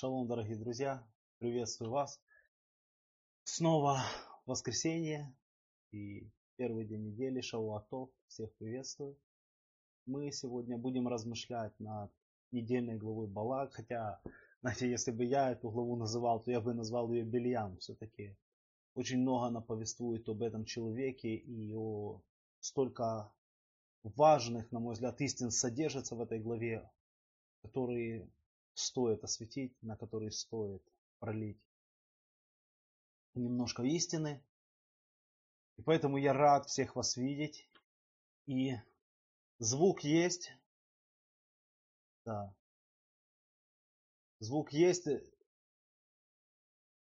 Шалом, дорогие друзья, приветствую вас. Снова воскресенье и первый день недели, Шауатов, всех приветствую. Мы сегодня будем размышлять над недельной главой Балак, хотя, знаете, если бы я эту главу называл, то я бы назвал ее Бельям. Все-таки очень много она повествует об этом человеке и о столько важных, на мой взгляд, истин содержится в этой главе, которые стоит осветить, на который стоит пролить немножко истины. И поэтому я рад всех вас видеть. И звук есть. Да. Звук есть.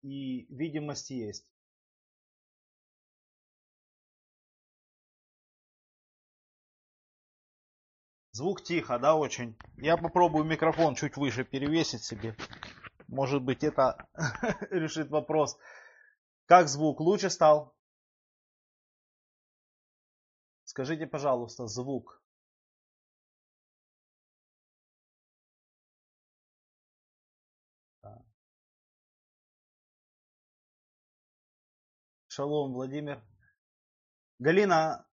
И видимость есть. Звук тихо, да, очень. Я попробую микрофон чуть выше перевесить себе. Может быть, это решит вопрос. Как звук? Лучше стал? Скажите, пожалуйста, звук. Шалом, Владимир. Галина,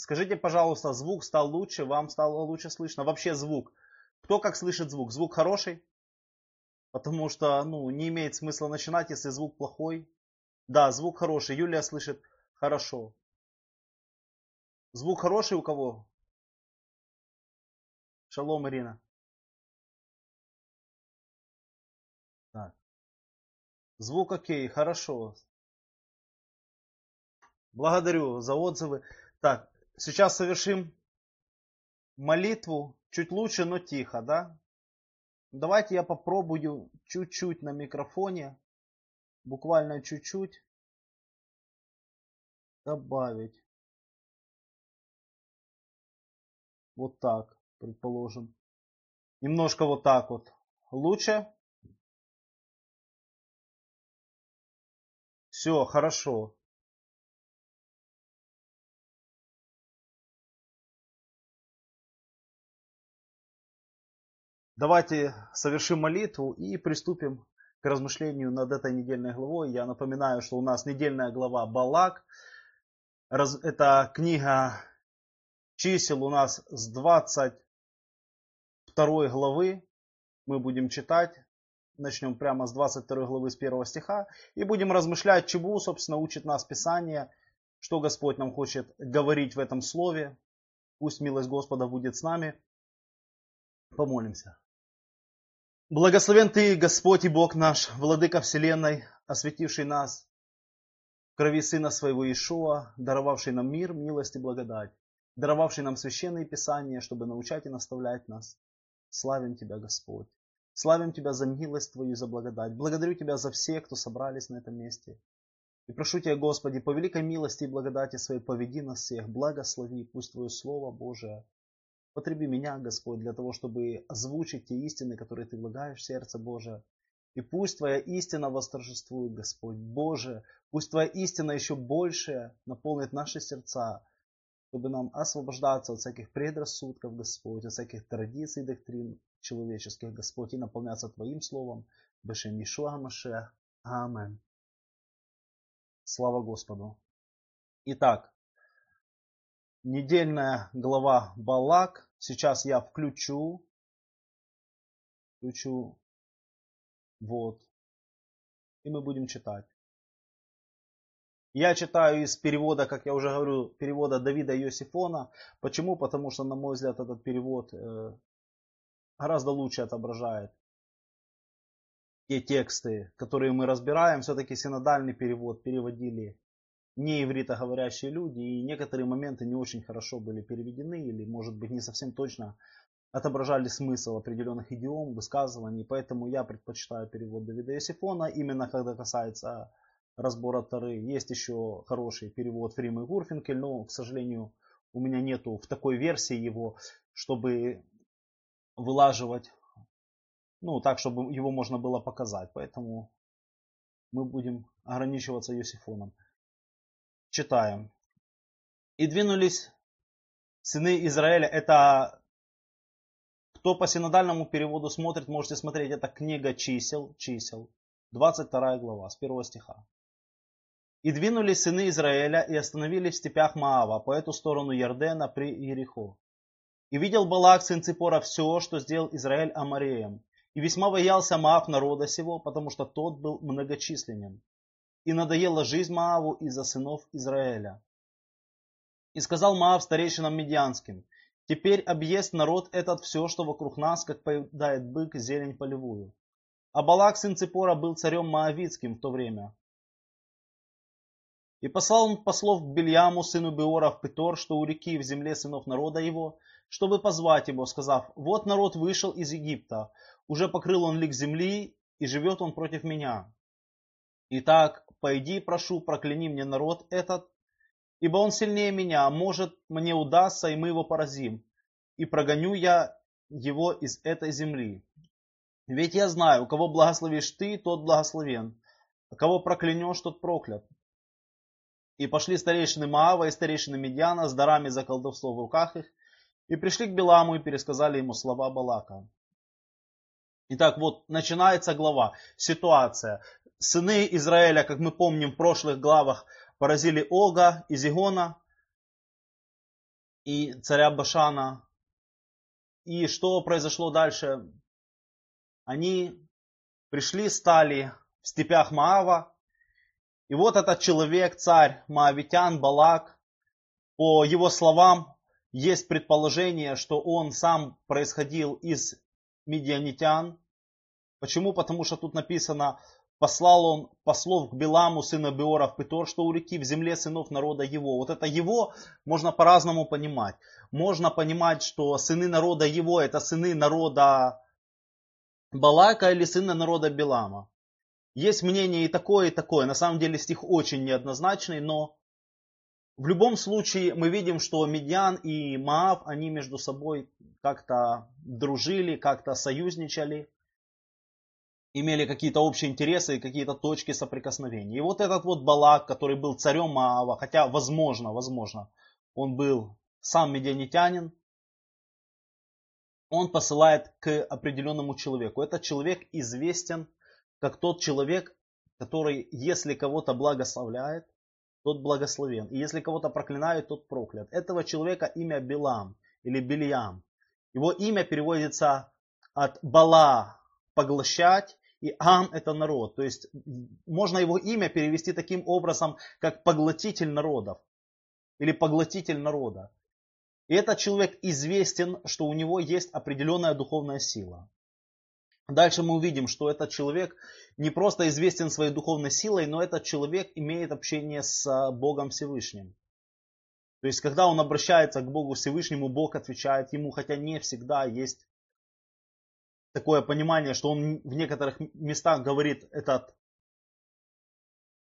Скажите, пожалуйста, звук стал лучше, вам стало лучше слышно? Вообще звук. Кто как слышит звук? Звук хороший? Потому что, ну, не имеет смысла начинать, если звук плохой. Да, звук хороший. Юлия слышит хорошо. Звук хороший у кого? Шалом, Ирина. Так. Звук окей, хорошо. Благодарю за отзывы. Так, Сейчас совершим молитву чуть лучше, но тихо, да? Давайте я попробую чуть-чуть на микрофоне, буквально чуть-чуть добавить. Вот так, предположим. Немножко вот так вот. Лучше? Все, хорошо. Давайте совершим молитву и приступим к размышлению над этой недельной главой. Я напоминаю, что у нас недельная глава Балак. Это книга чисел у нас с 22 главы. Мы будем читать. Начнем прямо с 22 главы, с 1 стиха. И будем размышлять, чему, собственно, учит нас Писание, что Господь нам хочет говорить в этом слове. Пусть милость Господа будет с нами. Помолимся. Благословен Ты, Господь и Бог наш, Владыка Вселенной, осветивший нас в крови Сына Своего Иешуа, даровавший нам мир, милость и благодать, даровавший нам священные писания, чтобы научать и наставлять нас. Славим Тебя, Господь. Славим Тебя за милость Твою за благодать. Благодарю Тебя за всех, кто собрались на этом месте. И прошу Тебя, Господи, по великой милости и благодати Своей поведи нас всех, благослови, пусть Твое Слово Божие Потреби меня, Господь, для того, чтобы озвучить те истины, которые Ты влагаешь в сердце Божие. И пусть Твоя истина восторжествует, Господь Боже. Пусть Твоя истина еще больше наполнит наши сердца, чтобы нам освобождаться от всяких предрассудков, Господь, от всяких традиций, доктрин человеческих, Господь, и наполняться Твоим Словом. Бешем Ишуа Машех. Амин. Слава Господу. Итак, недельная глава Балак. Сейчас я включу. Включу. Вот. И мы будем читать. Я читаю из перевода, как я уже говорю, перевода Давида Йосифона. Почему? Потому что, на мой взгляд, этот перевод э, гораздо лучше отображает те тексты, которые мы разбираем. Все-таки синодальный перевод переводили не ивритоговорящие люди, и некоторые моменты не очень хорошо были переведены, или, может быть, не совсем точно отображали смысл определенных идиом, высказываний, поэтому я предпочитаю перевод Давида Йосифона, именно когда касается разбора Тары. Есть еще хороший перевод Фримы Гурфинкель, но, к сожалению, у меня нету в такой версии его, чтобы вылаживать, ну, так, чтобы его можно было показать. Поэтому мы будем ограничиваться Йосифоном. Читаем. И двинулись сыны Израиля. Это Кто по синодальному переводу смотрит, можете смотреть, это книга чисел, чисел, 22 глава, с 1 стиха. И двинулись сыны Израиля и остановились в степях Маава по эту сторону Ярдена при Ерехо. И видел Балак, сын Ципора, все, что сделал Израиль Амареем. И весьма боялся Маав народа сего, потому что тот был многочисленен. И надоела жизнь Мааву из-за сынов Израиля. И сказал Маав старейшинам медианским, Теперь объест народ этот все, что вокруг нас, как поедает бык зелень полевую. А Балак, сын Ципора, был царем Моавицким в то время. И послал он послов к Бельяму, сыну Беора, в Петор, что у реки в земле сынов народа его, чтобы позвать его, сказав, вот народ вышел из Египта, уже покрыл он лик земли, и живет он против меня. Итак, пойди, прошу, прокляни мне народ этот, ибо он сильнее меня, может мне удастся, и мы его поразим, и прогоню я его из этой земли. Ведь я знаю, кого благословишь ты, тот благословен, а кого проклянешь, тот проклят. И пошли старейшины Маава и старейшины Медиана с дарами за колдовство в руках их, и пришли к Беламу и пересказали ему слова Балака. Итак, вот начинается глава, ситуация. Сыны Израиля, как мы помним в прошлых главах, поразили Ога и Зигона и царя Башана. И что произошло дальше? Они пришли, стали в степях Маава. И вот этот человек, царь Маавитян, Балак, по его словам, есть предположение, что он сам происходил из медианитян. Почему? Потому что тут написано, послал он послов к Беламу, сына Беора, в Петор, что у реки в земле сынов народа его. Вот это его можно по-разному понимать. Можно понимать, что сыны народа его, это сыны народа Балака или сыны народа Белама. Есть мнение и такое, и такое. На самом деле стих очень неоднозначный, но в любом случае мы видим, что Медиан и Маав, они между собой как-то дружили, как-то союзничали имели какие-то общие интересы и какие-то точки соприкосновения. И вот этот вот Балак, который был царем Маава, хотя возможно, возможно, он был сам медианитянин, он посылает к определенному человеку. Этот человек известен как тот человек, который, если кого-то благословляет, тот благословен. И если кого-то проклинает, тот проклят. Этого человека имя Билам или Бильям. Его имя переводится от Бала поглощать и Ам это народ. То есть можно его имя перевести таким образом, как поглотитель народов. Или поглотитель народа. И этот человек известен, что у него есть определенная духовная сила. Дальше мы увидим, что этот человек не просто известен своей духовной силой, но этот человек имеет общение с Богом Всевышним. То есть, когда он обращается к Богу Всевышнему, Бог отвечает ему, хотя не всегда есть такое понимание, что он в некоторых местах говорит этот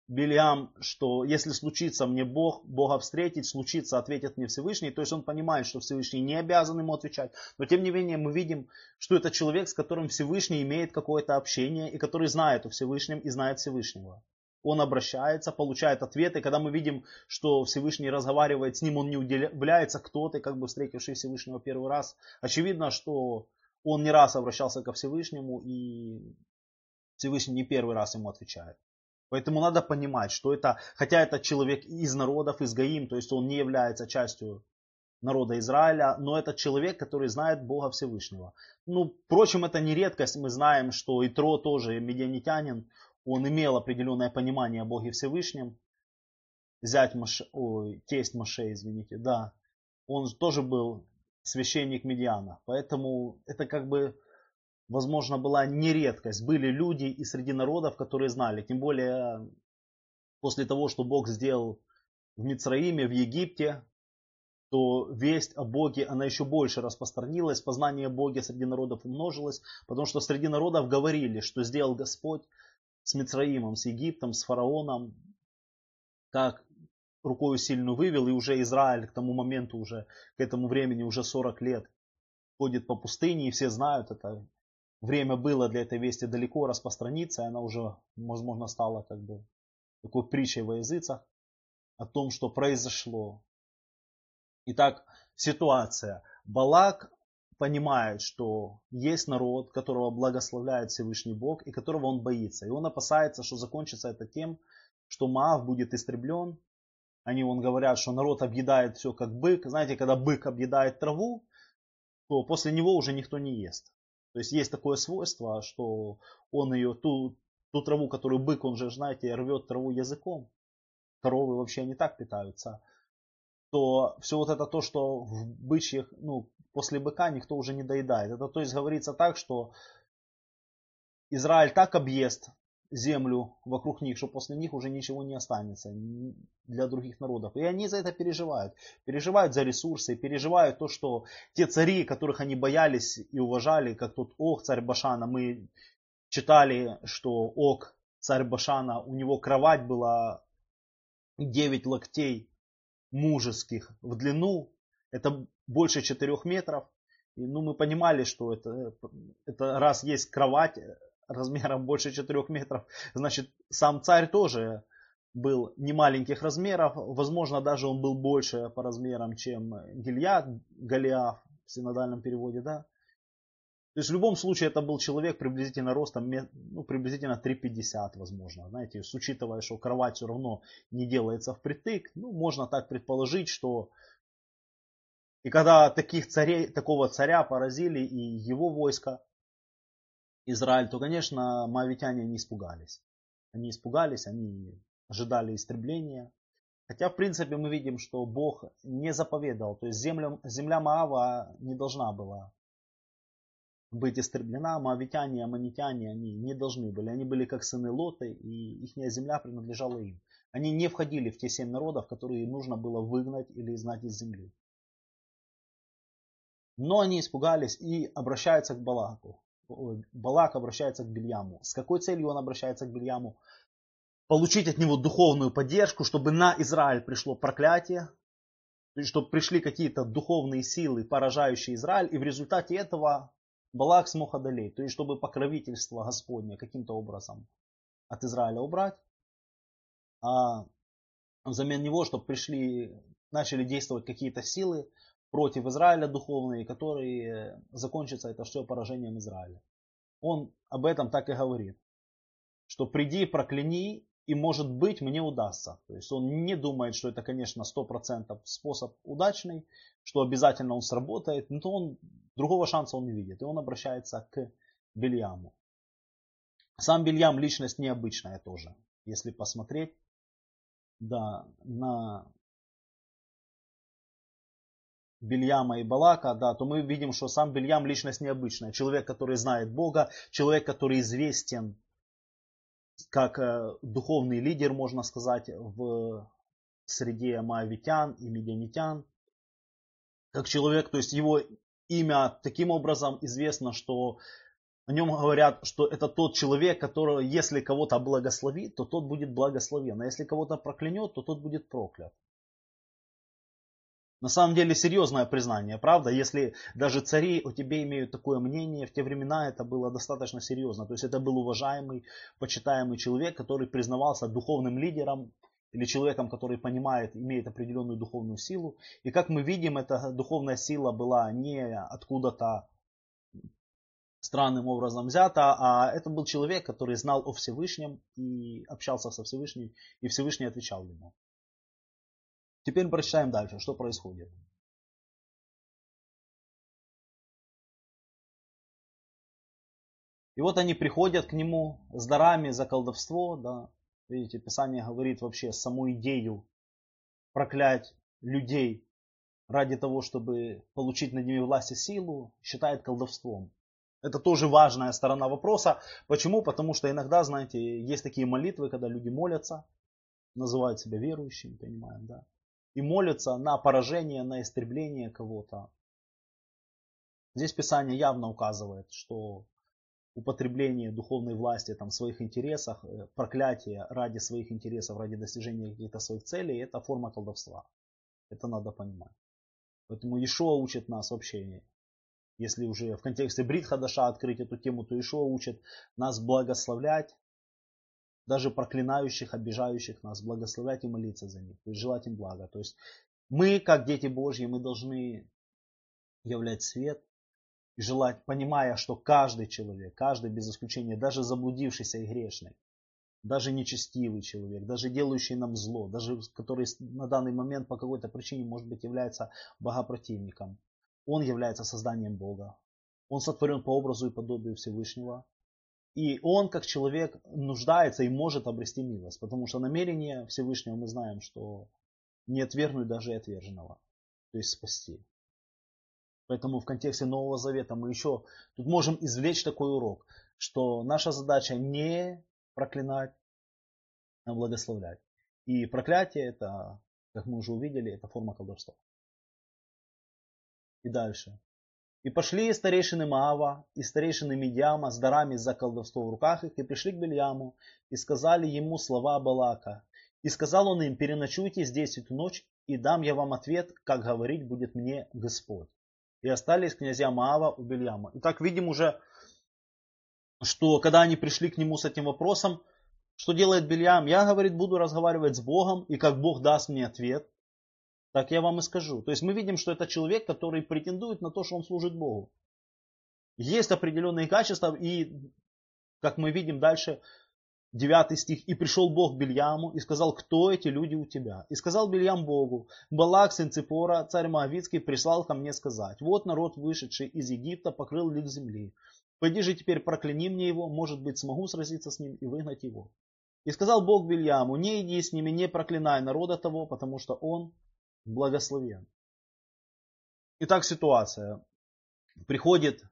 Билиам, что если случится мне Бог, Бога встретить, случится, ответит мне Всевышний. То есть он понимает, что Всевышний не обязан ему отвечать. Но тем не менее мы видим, что это человек, с которым Всевышний имеет какое-то общение, и который знает о Всевышнем и знает Всевышнего. Он обращается, получает ответы. Когда мы видим, что Всевышний разговаривает с ним, он не удивляется, кто ты, как бы встретивший Всевышнего первый раз. Очевидно, что он не раз обращался ко Всевышнему, и Всевышний не первый раз ему отвечает. Поэтому надо понимать, что это, хотя это человек из народов, из Гаим, то есть он не является частью народа Израиля, но это человек, который знает Бога Всевышнего. Ну, впрочем, это не редкость. Мы знаем, что Итро тоже медианитянин, он имел определенное понимание о Боге Всевышнем. Зять Маше, ой, тесть Маше, извините, да. Он тоже был священник Медиана. Поэтому это как бы, возможно, была не редкость. Были люди и среди народов, которые знали. Тем более после того, что Бог сделал в Мицраиме, в Египте, то весть о Боге, она еще больше распространилась, познание Бога среди народов умножилось, потому что среди народов говорили, что сделал Господь с Мицраимом, с Египтом, с фараоном, как рукою сильную вывел, и уже Израиль к тому моменту, уже к этому времени уже 40 лет ходит по пустыне, и все знают это. Время было для этой вести далеко распространиться, и она уже, возможно, стала как бы такой притчей во языцах о том, что произошло. Итак, ситуация. Балак понимает, что есть народ, которого благословляет Всевышний Бог и которого он боится. И он опасается, что закончится это тем, что Маав будет истреблен. Они вон говорят, что народ объедает все как бык. Знаете, когда бык объедает траву, то после него уже никто не ест. То есть есть такое свойство, что он ее, ту, ту траву, которую бык, он же, знаете, рвет траву языком. Коровы вообще не так питаются. То все вот это то, что в бычьих, ну, после быка никто уже не доедает. Это то есть говорится так, что Израиль так объест землю вокруг них, что после них уже ничего не останется для других народов. И они за это переживают. Переживают за ресурсы, переживают то, что те цари, которых они боялись и уважали, как тот Ох, царь Башана, мы читали, что Ок, царь Башана, у него кровать была 9 локтей мужеских в длину, это больше 4 метров. И, ну, мы понимали, что это, это раз есть кровать размером больше 4 метров, значит, сам царь тоже был не маленьких размеров. Возможно, даже он был больше по размерам, чем Гильяд, Голиаф в синодальном переводе, да. То есть в любом случае это был человек приблизительно ростом, ну, приблизительно 3,50 возможно. Знаете, с учитывая, что кровать все равно не делается впритык, ну, можно так предположить, что и когда таких царей, такого царя поразили и его войско, Израиль, то, конечно, моавитяне не испугались. Они испугались, они ожидали истребления. Хотя, в принципе, мы видим, что Бог не заповедал. То есть земля, земля Маава не должна была быть истреблена. Моавитяне, аммонитяне, они не должны были. Они были как сыны Лоты, и их земля принадлежала им. Они не входили в те семь народов, которые нужно было выгнать или изгнать из земли. Но они испугались и обращаются к Балаку. Балак обращается к Бельяму. С какой целью он обращается к Бельяму? Получить от него духовную поддержку, чтобы на Израиль пришло проклятие, чтобы пришли какие-то духовные силы, поражающие Израиль, и в результате этого Балак смог одолеть. То есть, чтобы покровительство Господне каким-то образом от Израиля убрать, а взамен него, чтобы пришли, начали действовать какие-то силы, против Израиля духовные, которые закончатся это все поражением Израиля. Он об этом так и говорит, что приди, прокляни, и может быть мне удастся. То есть он не думает, что это, конечно, 100% способ удачный, что обязательно он сработает, но он, другого шанса он не видит. И он обращается к Бельяму. Сам Бельям личность необычная тоже. Если посмотреть да, на Бельяма и Балака, да, то мы видим, что сам Бельям личность необычная. Человек, который знает Бога, человек, который известен как э, духовный лидер, можно сказать, в среде маавитян и медианитян. Как человек, то есть его имя таким образом известно, что о нем говорят, что это тот человек, который, если кого-то благословит, то тот будет благословен. А если кого-то проклянет, то тот будет проклят. На самом деле серьезное признание, правда? Если даже цари о тебе имеют такое мнение, в те времена это было достаточно серьезно. То есть это был уважаемый, почитаемый человек, который признавался духовным лидером или человеком, который понимает, имеет определенную духовную силу. И как мы видим, эта духовная сила была не откуда-то странным образом взята, а это был человек, который знал о Всевышнем и общался со Всевышним, и Всевышний отвечал ему. Теперь прочитаем дальше, что происходит. И вот они приходят к нему с дарами за колдовство. Да. Видите, Писание говорит вообще саму идею проклять людей ради того, чтобы получить над ними власть и силу, считает колдовством. Это тоже важная сторона вопроса. Почему? Потому что иногда, знаете, есть такие молитвы, когда люди молятся, называют себя верующими, понимаем, да и молятся на поражение, на истребление кого-то. Здесь Писание явно указывает, что употребление духовной власти там, в своих интересах, э, проклятие ради своих интересов, ради достижения каких-то своих целей, это форма колдовства. Это надо понимать. Поэтому Ишуа учит нас вообще, если уже в контексте Брит Хадаша открыть эту тему, то Ишуа учит нас благословлять даже проклинающих, обижающих нас, благословлять и молиться за них, то есть желать им блага. То есть мы, как дети Божьи, мы должны являть свет, и желать, понимая, что каждый человек, каждый без исключения, даже заблудившийся и грешный, даже нечестивый человек, даже делающий нам зло, даже который на данный момент по какой-то причине, может быть, является богопротивником, он является созданием Бога. Он сотворен по образу и подобию Всевышнего. И он, как человек, нуждается и может обрести милость. Потому что намерение Всевышнего мы знаем, что не отвергнуть даже и отверженного. То есть спасти. Поэтому в контексте Нового Завета мы еще тут можем извлечь такой урок, что наша задача не проклинать, а благословлять. И проклятие это, как мы уже увидели, это форма колдовства. И дальше. И пошли старейшины Маава и старейшины Медиама с дарами за колдовство в руках их, и пришли к Бельяму, и сказали ему слова Балака. И сказал он им, переночуйте здесь эту ночь, и дам я вам ответ, как говорить будет мне Господь. И остались князья Маава у Бельяма. Итак, видим уже, что когда они пришли к нему с этим вопросом, что делает Бельям? Я, говорит, буду разговаривать с Богом, и как Бог даст мне ответ, так я вам и скажу. То есть мы видим, что это человек, который претендует на то, что он служит Богу. Есть определенные качества, и, как мы видим дальше, 9 стих, «И пришел Бог к Бельяму и сказал, кто эти люди у тебя? И сказал Бельям Богу, Балак, сын Ципора, царь Моавицкий, прислал ко мне сказать, вот народ, вышедший из Египта, покрыл лик земли. Пойди же теперь прокляни мне его, может быть, смогу сразиться с ним и выгнать его. И сказал Бог Бельяму, не иди с ними, не проклинай народа того, потому что он благословен. Итак, ситуация. Приходит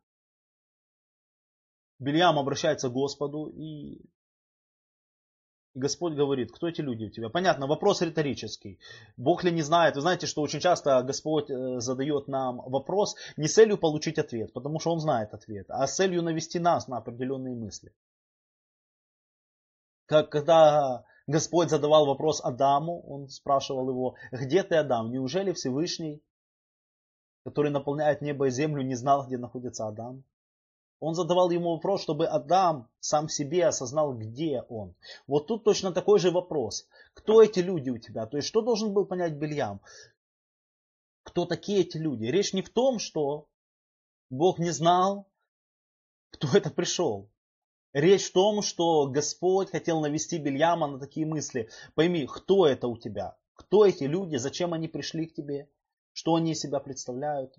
Бельям обращается к Господу и Господь говорит, кто эти люди у тебя? Понятно, вопрос риторический. Бог ли не знает? Вы знаете, что очень часто Господь э, задает нам вопрос не с целью получить ответ, потому что Он знает ответ, а с целью навести нас на определенные мысли. Как когда Господь задавал вопрос Адаму, он спрашивал его, где ты, Адам? Неужели Всевышний, который наполняет небо и землю, не знал, где находится Адам? Он задавал ему вопрос, чтобы Адам сам себе осознал, где он. Вот тут точно такой же вопрос. Кто эти люди у тебя? То есть, что должен был понять Бельям? Кто такие эти люди? Речь не в том, что Бог не знал, кто это пришел. Речь в том, что Господь хотел навести Бельяма на такие мысли. Пойми, кто это у тебя? Кто эти люди? Зачем они пришли к тебе? Что они из себя представляют?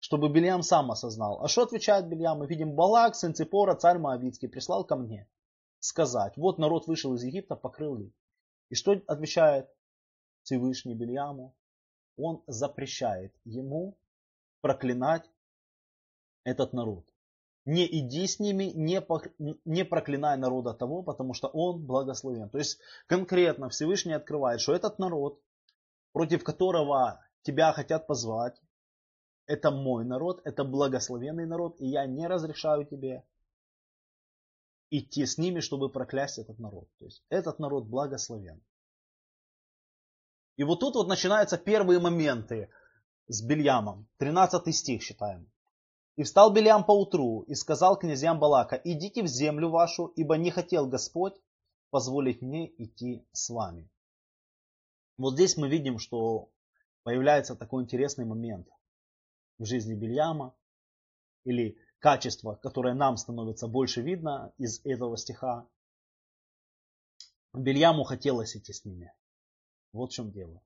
Чтобы Бельям сам осознал. А что отвечает Бельям? Мы видим, Балак, сын Ципора, царь Моавицкий, прислал ко мне сказать, вот народ вышел из Египта, покрыл их. И что отвечает Всевышний Бельяму? Он запрещает ему проклинать этот народ. Не иди с ними, не, по, не проклинай народа того, потому что он благословен. То есть конкретно Всевышний открывает, что этот народ, против которого тебя хотят позвать, это мой народ, это благословенный народ, и я не разрешаю тебе идти с ними, чтобы проклясть этот народ. То есть этот народ благословен. И вот тут вот начинаются первые моменты с Бельямом. 13 стих считаем. И встал Белям поутру и сказал князьям Балака, идите в землю вашу, ибо не хотел Господь позволить мне идти с вами. Вот здесь мы видим, что появляется такой интересный момент в жизни Бельяма, или качество, которое нам становится больше видно из этого стиха. Бельяму хотелось идти с ними. Вот в чем дело.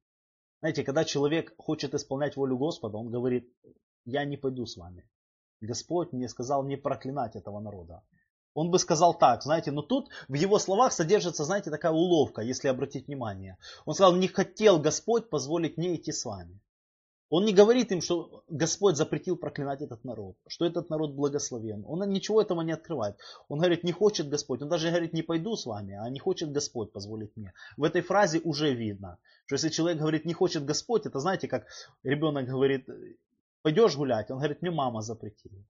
Знаете, когда человек хочет исполнять волю Господа, он говорит, я не пойду с вами. Господь мне сказал не проклинать этого народа. Он бы сказал так, знаете, но тут в его словах содержится, знаете, такая уловка, если обратить внимание. Он сказал, не хотел Господь позволить мне идти с вами. Он не говорит им, что Господь запретил проклинать этот народ, что этот народ благословен. Он ничего этого не открывает. Он говорит, не хочет Господь. Он даже говорит, не пойду с вами, а не хочет Господь позволить мне. В этой фразе уже видно, что если человек говорит, не хочет Господь, это знаете, как ребенок говорит, Пойдешь гулять? Он говорит, мне мама запретила.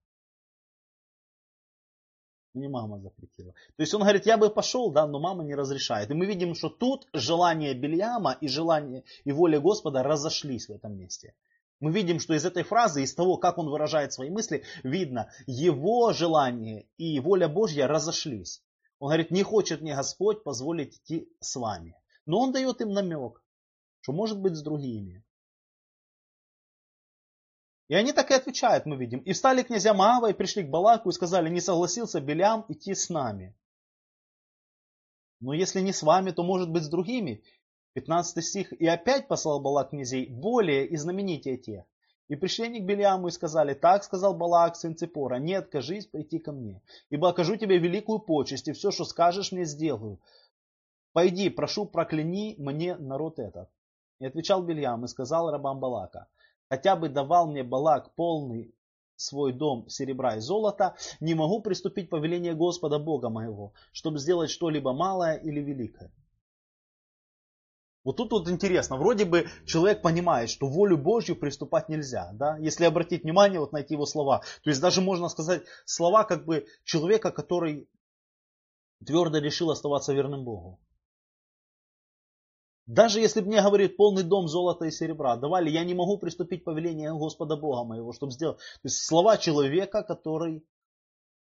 Мне мама запретила. То есть он говорит, я бы пошел, да, но мама не разрешает. И мы видим, что тут желание Бельяма и желание и воля Господа разошлись в этом месте. Мы видим, что из этой фразы, из того, как он выражает свои мысли, видно, его желание и воля Божья разошлись. Он говорит, не хочет мне Господь позволить идти с вами. Но он дает им намек, что может быть с другими. И они так и отвечают, мы видим. И встали князья Маава и пришли к Балаку и сказали, не согласился Белям идти с нами. Но если не с вами, то может быть с другими. 15 стих. И опять послал Балак князей, более и знаменитее тех. И пришли они к Белиаму и сказали, так сказал Балак, сын Ципора, не откажись пойти ко мне, ибо окажу тебе великую почесть, и все, что скажешь, мне сделаю. Пойди, прошу, прокляни мне народ этот. И отвечал Бельям и сказал рабам Балака, хотя бы давал мне Балак полный свой дом серебра и золота, не могу приступить повеление Господа Бога моего, чтобы сделать что-либо малое или великое. Вот тут вот интересно, вроде бы человек понимает, что волю Божью приступать нельзя, да, если обратить внимание вот на эти его слова. То есть даже можно сказать слова как бы человека, который твердо решил оставаться верным Богу. Даже если бы мне говорит полный дом золота и серебра, давали, я не могу приступить повеление Господа Бога моего, чтобы сделать. То есть слова человека, который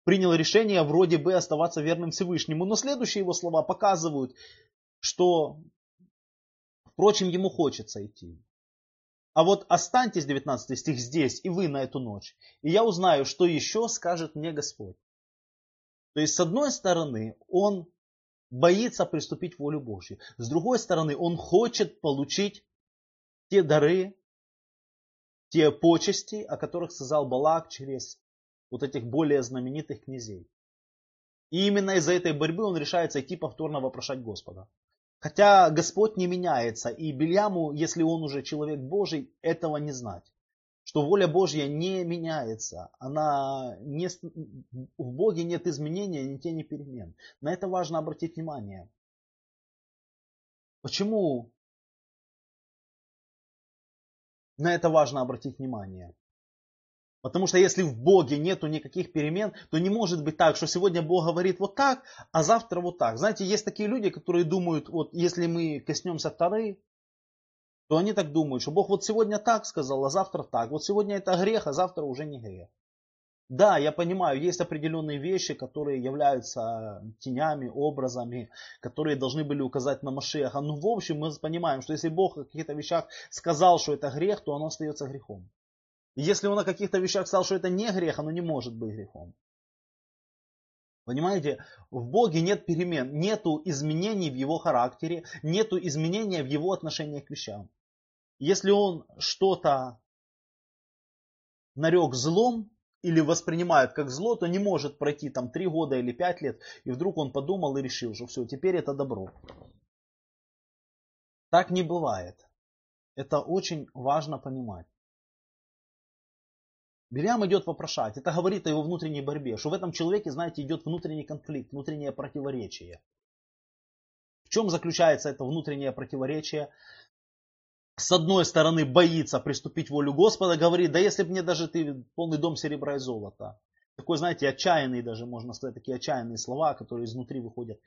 принял решение вроде бы оставаться верным Всевышнему. Но следующие его слова показывают, что Впрочем, ему хочется идти. А вот останьтесь, 19 стих, здесь, и вы на эту ночь, и я узнаю, что еще скажет мне Господь. То есть, с одной стороны, он боится приступить волю Божью. С другой стороны, он хочет получить те дары, те почести, о которых сказал Балак через вот этих более знаменитых князей. И именно из-за этой борьбы он решается идти повторно вопрошать Господа. Хотя Господь не меняется, и Бельяму, если он уже человек Божий, этого не знать. Что воля Божья не меняется. Она не, в Боге нет изменения, ни тени перемен. На это важно обратить внимание. Почему на это важно обратить внимание? Потому что если в Боге нету никаких перемен, то не может быть так, что сегодня Бог говорит вот так, а завтра вот так. Знаете, есть такие люди, которые думают, вот если мы коснемся Тары, то они так думают, что Бог вот сегодня так сказал, а завтра так. Вот сегодня это грех, а завтра уже не грех. Да, я понимаю, есть определенные вещи, которые являются тенями, образами, которые должны были указать на Машеха. Но в общем мы понимаем, что если Бог о каких-то вещах сказал, что это грех, то оно остается грехом. Если он о каких-то вещах сказал, что это не грех, оно не может быть грехом. Понимаете, в Боге нет перемен, нету изменений в его характере, нету изменения в его отношении к вещам. Если он что-то нарек злом или воспринимает как зло, то не может пройти там три года или пять лет, и вдруг он подумал и решил, что все, теперь это добро. Так не бывает. Это очень важно понимать. Мирьям идет вопрошать. Это говорит о его внутренней борьбе. Что в этом человеке, знаете, идет внутренний конфликт, внутреннее противоречие. В чем заключается это внутреннее противоречие? С одной стороны боится приступить волю Господа, говорит, да если бы мне даже ты полный дом серебра и золота. Такой, знаете, отчаянный даже, можно сказать, такие отчаянные слова, которые изнутри выходят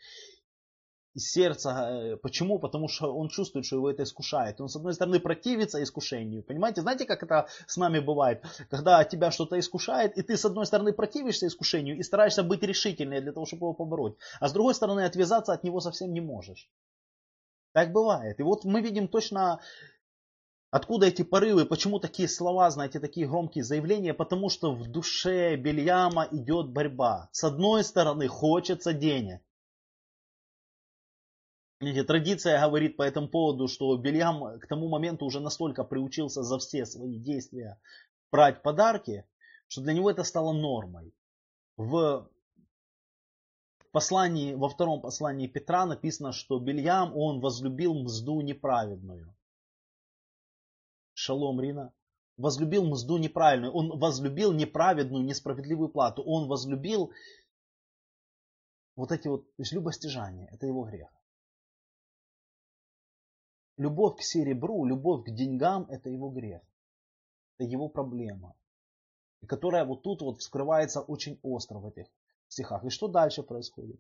из сердца. Э, почему? Потому что он чувствует, что его это искушает. Он, с одной стороны, противится искушению. Понимаете, знаете, как это с нами бывает? Когда тебя что-то искушает, и ты, с одной стороны, противишься искушению и стараешься быть решительнее для того, чтобы его побороть. А с другой стороны, отвязаться от него совсем не можешь. Так бывает. И вот мы видим точно Откуда эти порывы, почему такие слова, знаете, такие громкие заявления? Потому что в душе Бельяма идет борьба. С одной стороны, хочется денег. Видите, традиция говорит по этому поводу, что Бельям к тому моменту уже настолько приучился за все свои действия брать подарки, что для него это стало нормой. В послании, во втором послании Петра написано, что Бельям, он возлюбил мзду неправедную. Шалом, Рина. Возлюбил мзду неправильную. Он возлюбил неправедную, несправедливую плату. Он возлюбил вот эти вот, то. Это его грех. Любовь к серебру, любовь к деньгам – это его грех. Это его проблема. И которая вот тут вот вскрывается очень остро в этих стихах. И что дальше происходит?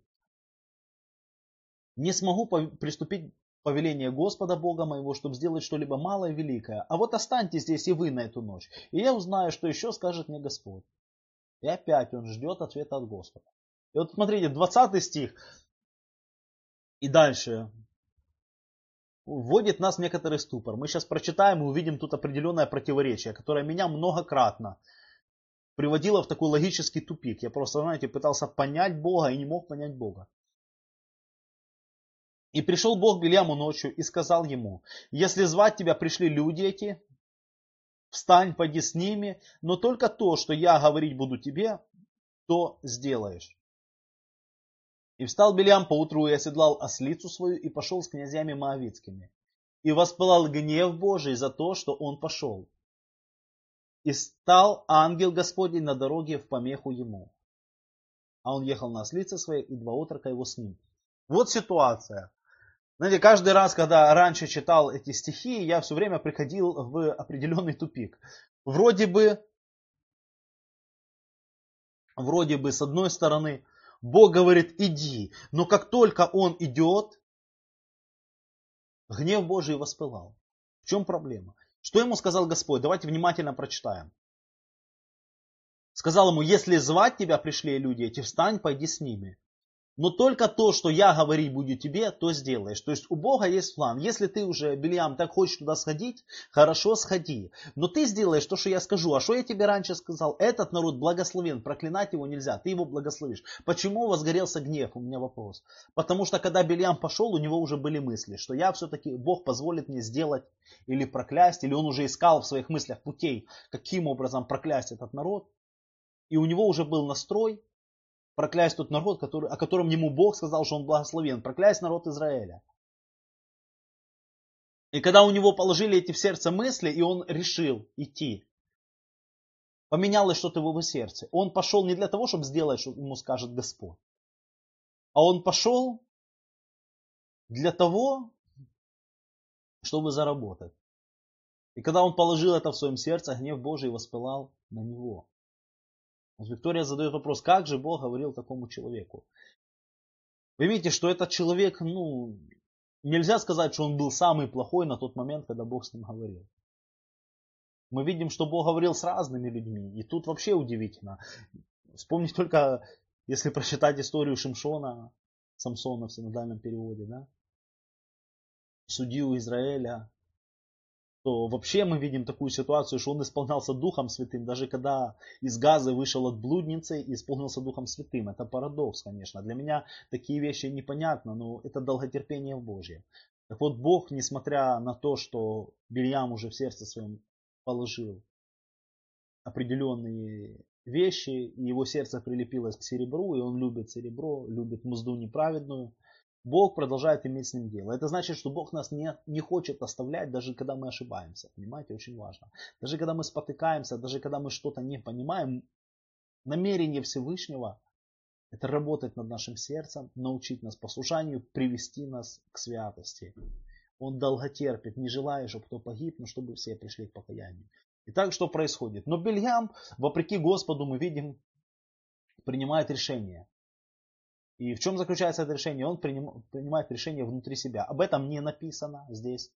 Не смогу приступить повеление Господа Бога моего, чтобы сделать что-либо малое и великое. А вот останьтесь здесь и вы на эту ночь. И я узнаю, что еще скажет мне Господь. И опять он ждет ответа от Господа. И вот смотрите, 20 стих. И дальше вводит нас в некоторый ступор. Мы сейчас прочитаем и увидим тут определенное противоречие, которое меня многократно приводило в такой логический тупик. Я просто, знаете, пытался понять Бога и не мог понять Бога. И пришел Бог к Бельяму ночью и сказал ему, если звать тебя пришли люди эти, встань, пойди с ними, но только то, что я говорить буду тебе, то сделаешь. И встал Белям поутру и оседлал ослицу свою и пошел с князьями Моавицкими. И воспылал гнев Божий за то, что он пошел. И стал ангел Господень на дороге в помеху ему. А он ехал на ослице своей, и два отрока его с ним. Вот ситуация. Знаете, каждый раз, когда раньше читал эти стихи, я все время приходил в определенный тупик. Вроде бы, вроде бы, с одной стороны, Бог говорит, иди. Но как только он идет, гнев Божий воспылал. В чем проблема? Что ему сказал Господь? Давайте внимательно прочитаем. Сказал ему, если звать тебя пришли люди эти, встань, пойди с ними. Но только то, что я говорить буду тебе, то сделаешь. То есть у Бога есть план. Если ты уже, Бельям, так хочешь туда сходить, хорошо, сходи. Но ты сделаешь то, что я скажу. А что я тебе раньше сказал? Этот народ благословен, проклинать его нельзя, ты его благословишь. Почему возгорелся гнев? У меня вопрос. Потому что когда Бельям пошел, у него уже были мысли, что я все-таки, Бог позволит мне сделать или проклясть, или он уже искал в своих мыслях путей, каким образом проклясть этот народ. И у него уже был настрой, проклясть тот народ, который, о котором ему Бог сказал, что он благословен. Проклясть народ Израиля. И когда у него положили эти в сердце мысли, и он решил идти, поменялось что-то в его сердце. Он пошел не для того, чтобы сделать, что ему скажет Господь, а он пошел для того, чтобы заработать. И когда он положил это в своем сердце, гнев Божий воспылал на него. Виктория задает вопрос, как же Бог говорил такому человеку? Вы видите, что этот человек, ну, нельзя сказать, что он был самый плохой на тот момент, когда Бог с ним говорил. Мы видим, что Бог говорил с разными людьми. И тут вообще удивительно. Вспомнить только, если прочитать историю Шимшона, Самсона в синодальном переводе, да? Судью Израиля, то вообще мы видим такую ситуацию, что он исполнялся Духом Святым, даже когда из Газы вышел от блудницы и исполнился Духом Святым. Это парадокс, конечно. Для меня такие вещи непонятны, но это долготерпение Божье. Так вот, Бог, несмотря на то, что Бельям уже в сердце своем положил определенные вещи, и его сердце прилепилось к серебру, и он любит серебро, любит мзду неправедную, Бог продолжает иметь с ним дело. Это значит, что Бог нас не, не хочет оставлять, даже когда мы ошибаемся. Понимаете, очень важно. Даже когда мы спотыкаемся, даже когда мы что-то не понимаем, намерение Всевышнего – это работать над нашим сердцем, научить нас послушанию, привести нас к святости. Он долготерпит, не желая, чтобы кто погиб, но чтобы все пришли к покаянию. Итак, что происходит? Но Бельям, вопреки Господу, мы видим, принимает решение. И в чем заключается это решение? Он принимает решение внутри себя. Об этом не написано здесь.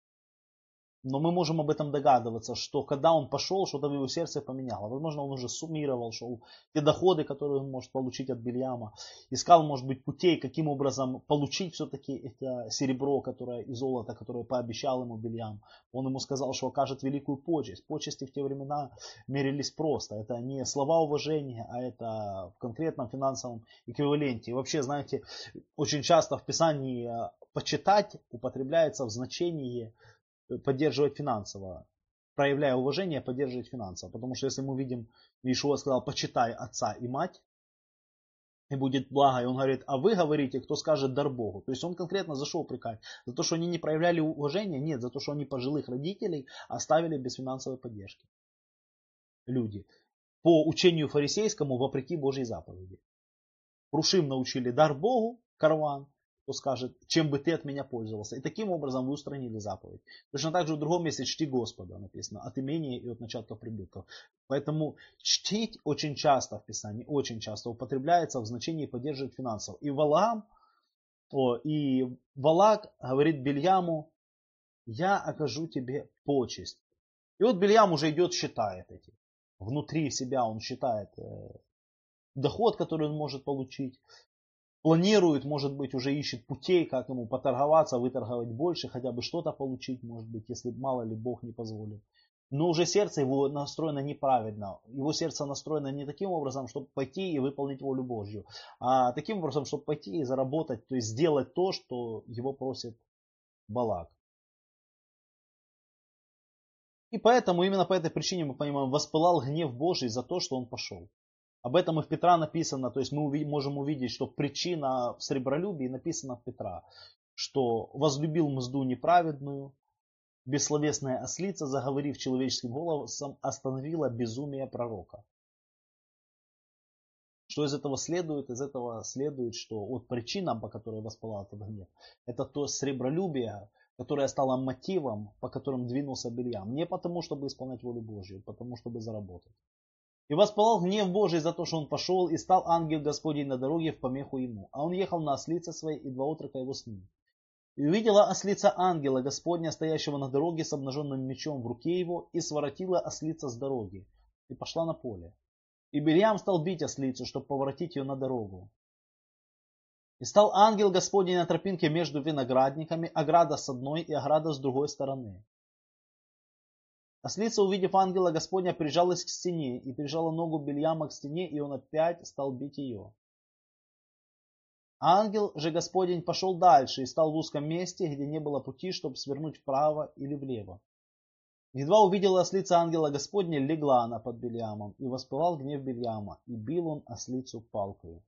Но мы можем об этом догадываться, что когда он пошел, что-то в его сердце поменяло. Возможно, он уже суммировал шел те доходы, которые он может получить от Бельяма. Искал, может быть, путей, каким образом получить все-таки это серебро которое, и золото, которое пообещал ему Бельям. Он ему сказал, что окажет великую почесть. Почести в те времена мерились просто. Это не слова уважения, а это в конкретном финансовом эквиваленте. И вообще, знаете, очень часто в Писании э, почитать употребляется в значении поддерживать финансово, проявляя уважение, поддерживать финансово. Потому что если мы видим, Иешуа сказал, почитай отца и мать, и будет благо. И он говорит, а вы говорите, кто скажет дар Богу. То есть он конкретно зашел упрекать. За то, что они не проявляли уважения? Нет, за то, что они пожилых родителей оставили без финансовой поддержки. Люди. По учению фарисейскому, вопреки Божьей заповеди. Рушим научили дар Богу, карван, кто скажет, чем бы ты от меня пользовался. И таким образом вы устранили заповедь. Точно так же в другом месте чти Господа написано, от имения и от начатков прибытков. Поэтому чтить очень часто в Писании, очень часто употребляется в значении поддерживать финансово. И Валаам, о, и Валак говорит Бельяму, я окажу тебе почесть. И вот Бельям уже идет, считает эти. Внутри себя он считает э, доход, который он может получить планирует, может быть, уже ищет путей, как ему поторговаться, выторговать больше, хотя бы что-то получить, может быть, если мало ли Бог не позволит. Но уже сердце его настроено неправильно. Его сердце настроено не таким образом, чтобы пойти и выполнить волю Божью, а таким образом, чтобы пойти и заработать, то есть сделать то, что его просит Балак. И поэтому, именно по этой причине мы понимаем, воспылал гнев Божий за то, что он пошел. Об этом и в Петра написано, то есть мы можем увидеть, что причина в сребролюбии написана в Петра, что возлюбил мзду неправедную, бессловесная ослица, заговорив человеческим голосом, остановила безумие пророка. Что из этого следует? Из этого следует, что вот причина, по которой воспалал этот гнев, это то сребролюбие, которое стало мотивом, по которым двинулся Бельям. Не потому, чтобы исполнять волю Божью, а потому, чтобы заработать. И воспалал гнев Божий за то, что он пошел, и стал ангел Господень на дороге в помеху ему. А он ехал на ослице своей, и два отрока его с ним. И увидела ослица ангела Господня, стоящего на дороге с обнаженным мечом в руке его, и своротила ослица с дороги, и пошла на поле. И Бельям стал бить ослицу, чтобы поворотить ее на дорогу. И стал ангел Господень на тропинке между виноградниками, ограда с одной и ограда с другой стороны. Ослица, увидев ангела Господня, прижалась к стене и прижала ногу Бельяма к стене, и он опять стал бить ее. Ангел же Господень пошел дальше и стал в узком месте, где не было пути, чтобы свернуть вправо или влево. Едва увидела ослица ангела Господня, легла она под Бельямом, и воспылал гнев Бельяма, и бил он ослицу палкою.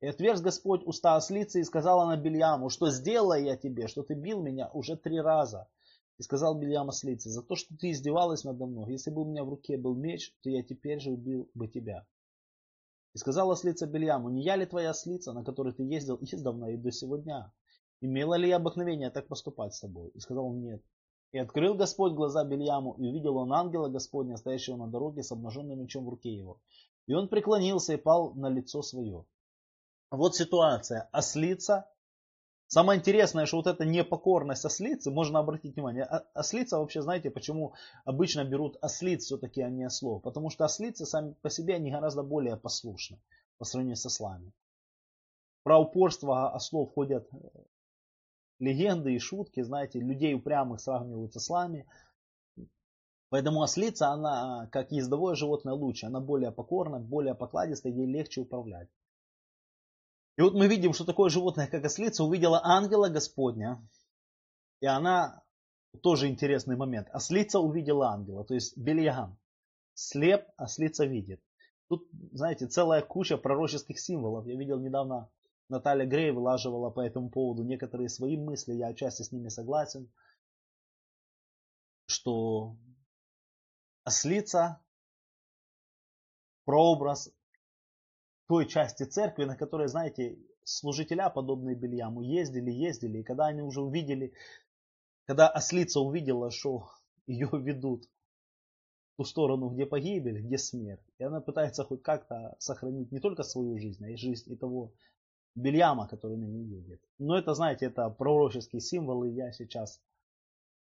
И отверз Господь уста ослицы и сказал она Бельяму, что сделала я тебе, что ты бил меня уже три раза. И сказал Бельям ослице, за то, что ты издевалась надо мной, если бы у меня в руке был меч, то я теперь же убил бы тебя. И сказала ослица Бельяму, не я ли твоя ослица, на которой ты ездил издавна и до сего дня? Имела ли я обыкновение так поступать с тобой? И сказал он, нет. И открыл Господь глаза Бельяму, и увидел он ангела Господня, стоящего на дороге с обнаженным мечом в руке его. И он преклонился и пал на лицо свое. Вот ситуация. Ослица Самое интересное, что вот эта непокорность ослицы, можно обратить внимание, ослица вообще, знаете, почему обычно берут ослиц все-таки, а не ослов? Потому что ослицы сами по себе, они гораздо более послушны по сравнению с ослами. Про упорство ослов ходят э, легенды и шутки, знаете, людей упрямых сравнивают с ослами. Поэтому ослица, она как ездовое животное лучше, она более покорна, более покладистая, ей легче управлять. И вот мы видим, что такое животное, как ослица, увидела ангела Господня. И она, тоже интересный момент, ослица увидела ангела, то есть Бельягам. Слеп, ослица видит. Тут, знаете, целая куча пророческих символов. Я видел недавно, Наталья Грей вылаживала по этому поводу некоторые свои мысли, я отчасти с ними согласен, что ослица прообраз той части церкви, на которой, знаете, служителя, подобные Бельяму, ездили, ездили, и когда они уже увидели, когда ослица увидела, что ее ведут в ту сторону, где погибель, где смерть, и она пытается хоть как-то сохранить не только свою жизнь, а и жизнь и того Бельяма, который на ней едет. Но это, знаете, это пророческие символы, я сейчас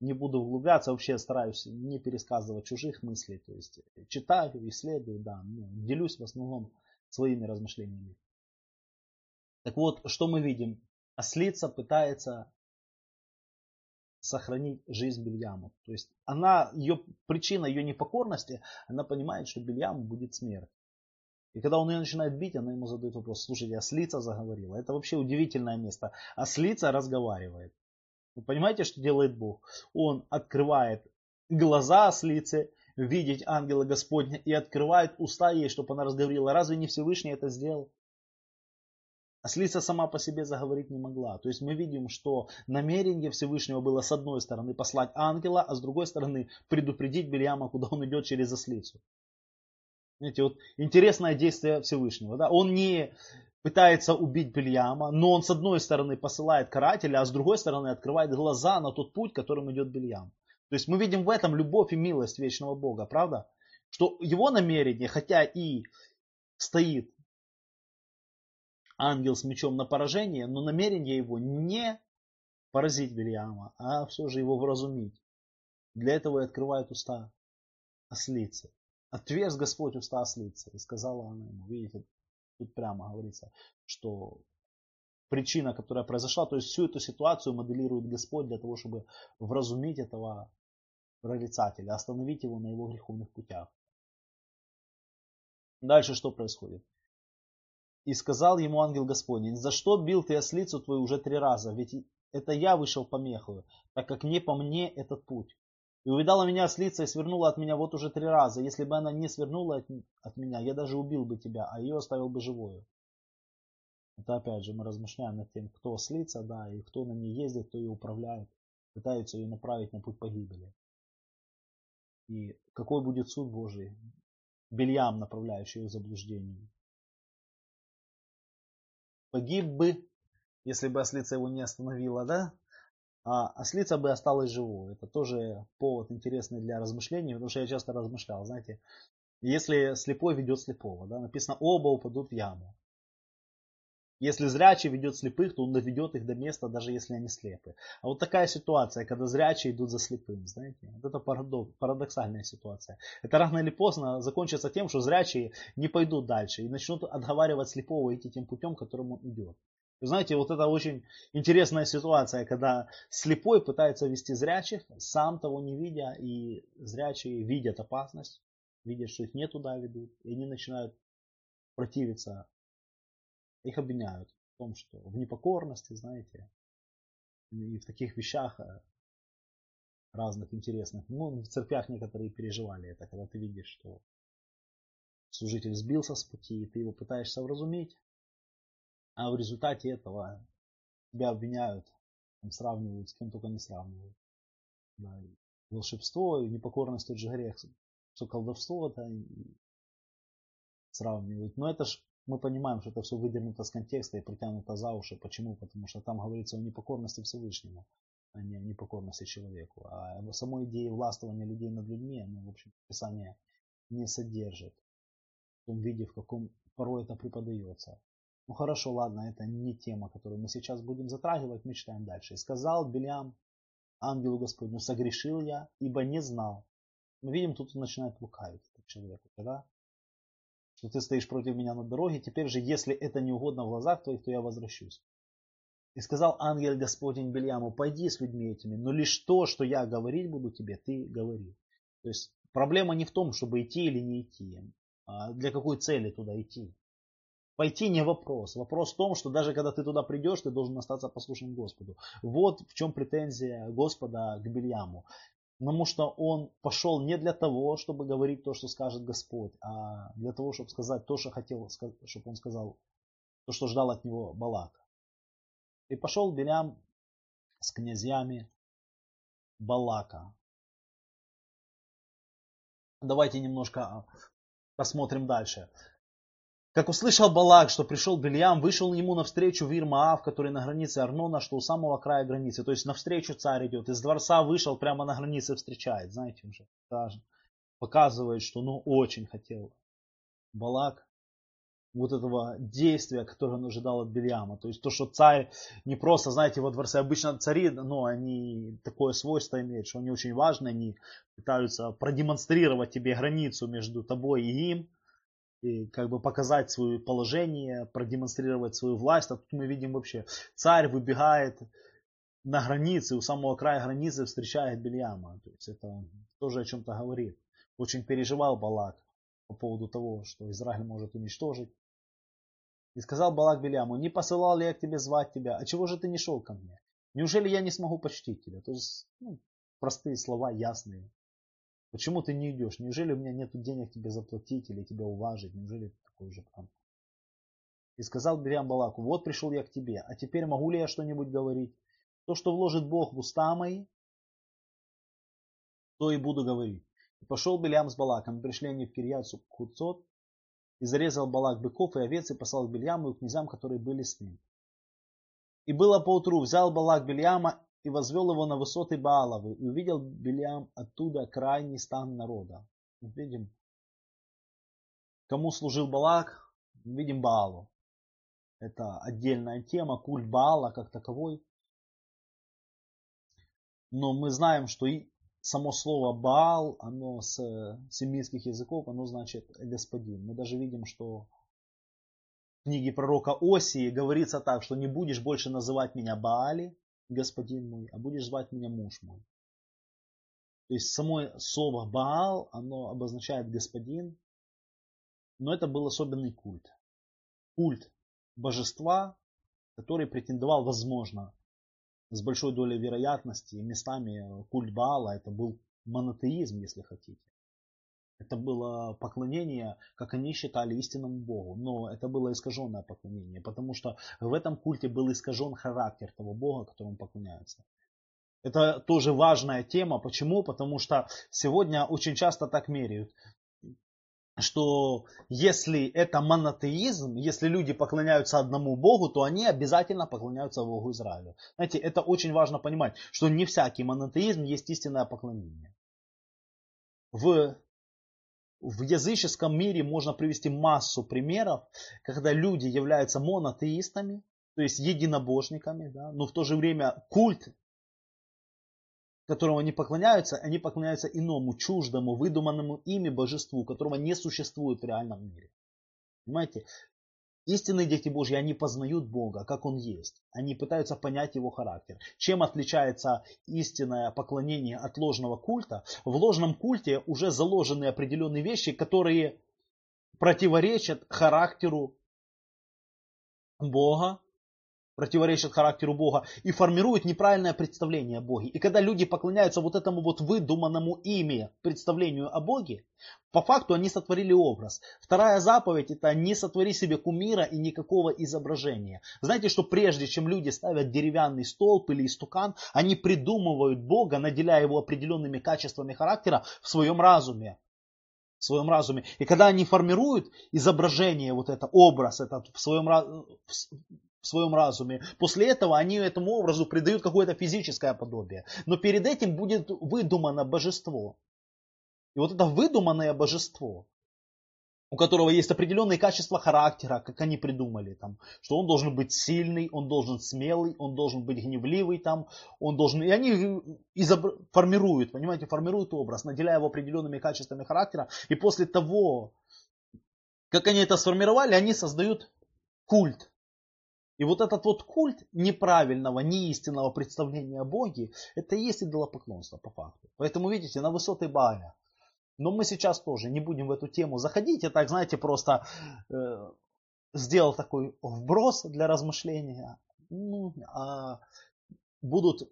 не буду углубляться, вообще стараюсь не пересказывать чужих мыслей, то есть читаю, исследую, да, ну, делюсь в основном своими размышлениями. Так вот, что мы видим? Ослица пытается сохранить жизнь Бельяму. То есть она, ее причина ее непокорности, она понимает, что Бельяму будет смерть. И когда он ее начинает бить, она ему задает вопрос, слушайте, ослица заговорила. Это вообще удивительное место. Ослица разговаривает. Вы понимаете, что делает Бог? Он открывает глаза ослицы, видеть ангела Господня и открывает уста ей, чтобы она разговорила. Разве не Всевышний это сделал? Ослица сама по себе заговорить не могла. То есть мы видим, что намерение Всевышнего было с одной стороны послать ангела, а с другой стороны предупредить Бельяма, куда он идет через ослицу. Знаете, вот интересное действие Всевышнего. Да? Он не пытается убить Бельяма, но он с одной стороны посылает карателя, а с другой стороны открывает глаза на тот путь, которым идет Бельям. То есть мы видим в этом любовь и милость вечного Бога, правда? Что его намерение, хотя и стоит ангел с мечом на поражение, но намерение его не поразить Вильяма, а все же его вразумить. Для этого и открывает уста ослицы. Отверз Господь уста ослицы. И сказала она ему, видите, тут прямо говорится, что причина, которая произошла. То есть всю эту ситуацию моделирует Господь для того, чтобы вразумить этого прорицателя, остановить его на его греховных путях. Дальше что происходит? И сказал ему ангел Господень, за что бил ты ослицу твою уже три раза? Ведь это я вышел помехою, так как не по мне этот путь. И увидала меня ослица и свернула от меня вот уже три раза. Если бы она не свернула от, от меня, я даже убил бы тебя, а ее оставил бы живую. Это опять же мы размышляем над тем, кто ослица, да, и кто на ней ездит, кто ее управляет, пытается ее направить на путь погибели. И какой будет суд Божий? Бельям, направляющий ее заблуждение. Погиб бы, если бы ослица его не остановила, да? а ослица бы осталась живой. Это тоже повод интересный для размышлений, потому что я часто размышлял, знаете, если слепой ведет слепого, да, написано оба упадут в яму. Если зрячий ведет слепых, то он доведет их до места, даже если они слепы. А вот такая ситуация, когда зрячие идут за слепым, знаете, вот это парадокс, парадоксальная ситуация. Это рано или поздно закончится тем, что зрячие не пойдут дальше и начнут отговаривать слепого идти тем путем, которым он идет. Вы знаете, вот это очень интересная ситуация, когда слепой пытается вести зрячих, сам того не видя, и зрячие видят опасность, видят, что их не туда ведут, и они начинают противиться. Их обвиняют в том, что в непокорности, знаете, и в таких вещах э, разных интересных. Ну, в церквях некоторые переживали это, когда ты видишь, что служитель сбился с пути, и ты его пытаешься вразумить, а в результате этого тебя обвиняют, там, сравнивают с кем только не сравнивают. Да, и волшебство, и непокорность тот же грех, что колдовство это сравнивают. Но это ж мы понимаем, что это все выдернуто с контекста и притянуто за уши. Почему? Потому что там говорится о непокорности Всевышнему, а не о непокорности человеку. А самой идее властвования людей над людьми, оно, в общем, Писание не содержит в том виде, в каком порой это преподается. Ну хорошо, ладно, это не тема, которую мы сейчас будем затрагивать, мы читаем дальше. И сказал Белям ангелу Господню, согрешил я, ибо не знал. Мы видим, тут он начинает лукавить этот человек, да? Что ты стоишь против меня на дороге, теперь же, если это не угодно в глазах твоих, то я возвращусь. И сказал ангел Господень Бельяму, пойди с людьми этими, но лишь то, что я говорить буду тебе, ты говори. То есть проблема не в том, чтобы идти или не идти, а для какой цели туда идти. Пойти не вопрос. Вопрос в том, что даже когда ты туда придешь, ты должен остаться послушным Господу. Вот в чем претензия Господа к Бельяму. Потому что он пошел не для того, чтобы говорить то, что скажет Господь, а для того, чтобы сказать то, что хотел, чтобы он сказал, то, что ждал от него Балак. И пошел Белям с князьями Балака. Давайте немножко посмотрим дальше. Как услышал Балак, что пришел Бельям, вышел ему навстречу Вир Маав, который на границе Арнона, что у самого края границы. То есть навстречу царь идет. Из дворца вышел, прямо на границе встречает. Знаете уже, даже показывает, что ну очень хотел Балак вот этого действия, которое он ожидал от Бельяма. То есть то, что царь не просто, знаете, во дворце обычно цари, но они такое свойство имеют, что они очень важны, они пытаются продемонстрировать тебе границу между тобой и им и как бы показать свое положение, продемонстрировать свою власть. А тут мы видим вообще, царь выбегает на границе, у самого края границы встречает Бельяма. То есть это тоже о чем-то говорит. Очень переживал Балак по поводу того, что Израиль может уничтожить. И сказал Балак Беляму, не посылал ли я к тебе звать тебя, а чего же ты не шел ко мне? Неужели я не смогу почтить тебя? То есть ну, простые слова, ясные. Почему ты не идешь? Неужели у меня нет денег тебе заплатить или тебя уважить? Неужели ты такой же прям? И сказал Мирьям Балаку, вот пришел я к тебе, а теперь могу ли я что-нибудь говорить? То, что вложит Бог в уста мои, то и буду говорить. И пошел Белям с Балаком, пришли они в Кирьяцу Хуцот, и зарезал Балак быков и овец, и послал к Бельяму и к князям, которые были с ним. И было поутру, взял Балак Бельяма и возвел его на высоты Бааловы, и увидел Белиам оттуда крайний стан народа. Видим, кому служил Балак, видим Баалу. Это отдельная тема, культ Баала как таковой. Но мы знаем, что и само слово Баал, оно с семитских языков, оно значит господин. Мы даже видим, что книге пророка Осии говорится так, что не будешь больше называть меня Баали, господин мой, а будешь звать меня муж мой. То есть само слово Баал, оно обозначает господин, но это был особенный культ. Культ божества, который претендовал, возможно, с большой долей вероятности, местами культ Баала, это был монотеизм, если хотите. Это было поклонение, как они считали, истинному Богу. Но это было искаженное поклонение, потому что в этом культе был искажен характер того Бога, которому поклоняются. Это тоже важная тема. Почему? Потому что сегодня очень часто так меряют что если это монотеизм, если люди поклоняются одному Богу, то они обязательно поклоняются Богу Израилю. Знаете, это очень важно понимать, что не всякий монотеизм есть истинное поклонение. В в языческом мире можно привести массу примеров, когда люди являются монотеистами, то есть единобожниками, да, но в то же время культ, которому они поклоняются, они поклоняются иному, чуждому, выдуманному ими божеству, которого не существует в реальном мире. Понимаете? Истинные дети Божьи, они познают Бога, как Он есть. Они пытаются понять Его характер. Чем отличается истинное поклонение от ложного культа? В ложном культе уже заложены определенные вещи, которые противоречат характеру Бога, противоречат характеру Бога и формируют неправильное представление о Боге. И когда люди поклоняются вот этому вот выдуманному ими представлению о Боге, по факту они сотворили образ. Вторая заповедь это не сотвори себе кумира и никакого изображения. Знаете, что прежде чем люди ставят деревянный столб или истукан, они придумывают Бога, наделяя его определенными качествами характера в своем разуме в своем разуме. И когда они формируют изображение, вот это, образ этот в своем, в своем разуме. После этого они этому образу придают какое-то физическое подобие. Но перед этим будет выдумано божество. И вот это выдуманное божество, у которого есть определенные качества характера, как они придумали, там, что он должен быть сильный, он должен смелый, он должен быть гневливый, там, он должен... И они изобр... формируют, понимаете, формируют образ, наделяя его определенными качествами характера. И после того, как они это сформировали, они создают культ. И вот этот вот культ неправильного, неистинного представления о Боге, это и есть идолопоклонство по факту. Поэтому видите, на высоты Бааля. Но мы сейчас тоже не будем в эту тему заходить. Я так, знаете, просто э, сделал такой вброс для размышления. Ну, а будут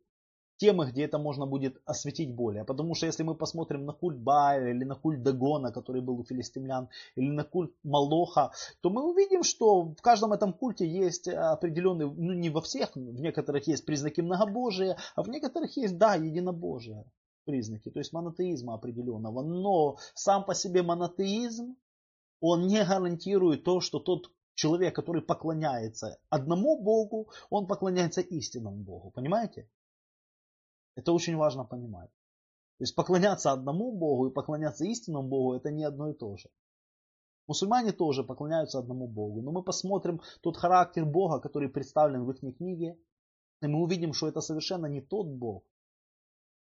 темы, где это можно будет осветить более. Потому что если мы посмотрим на культ Баля или на культ Дагона, который был у филистимлян, или на культ Малоха, то мы увидим, что в каждом этом культе есть определенные, ну не во всех, в некоторых есть признаки многобожия, а в некоторых есть, да, единобожие признаки, то есть монотеизма определенного. Но сам по себе монотеизм, он не гарантирует то, что тот человек, который поклоняется одному Богу, он поклоняется истинному Богу. Понимаете? Это очень важно понимать. То есть поклоняться одному Богу и поклоняться истинному Богу это не одно и то же. Мусульмане тоже поклоняются одному Богу. Но мы посмотрим тот характер Бога, который представлен в их книге. И мы увидим, что это совершенно не тот Бог,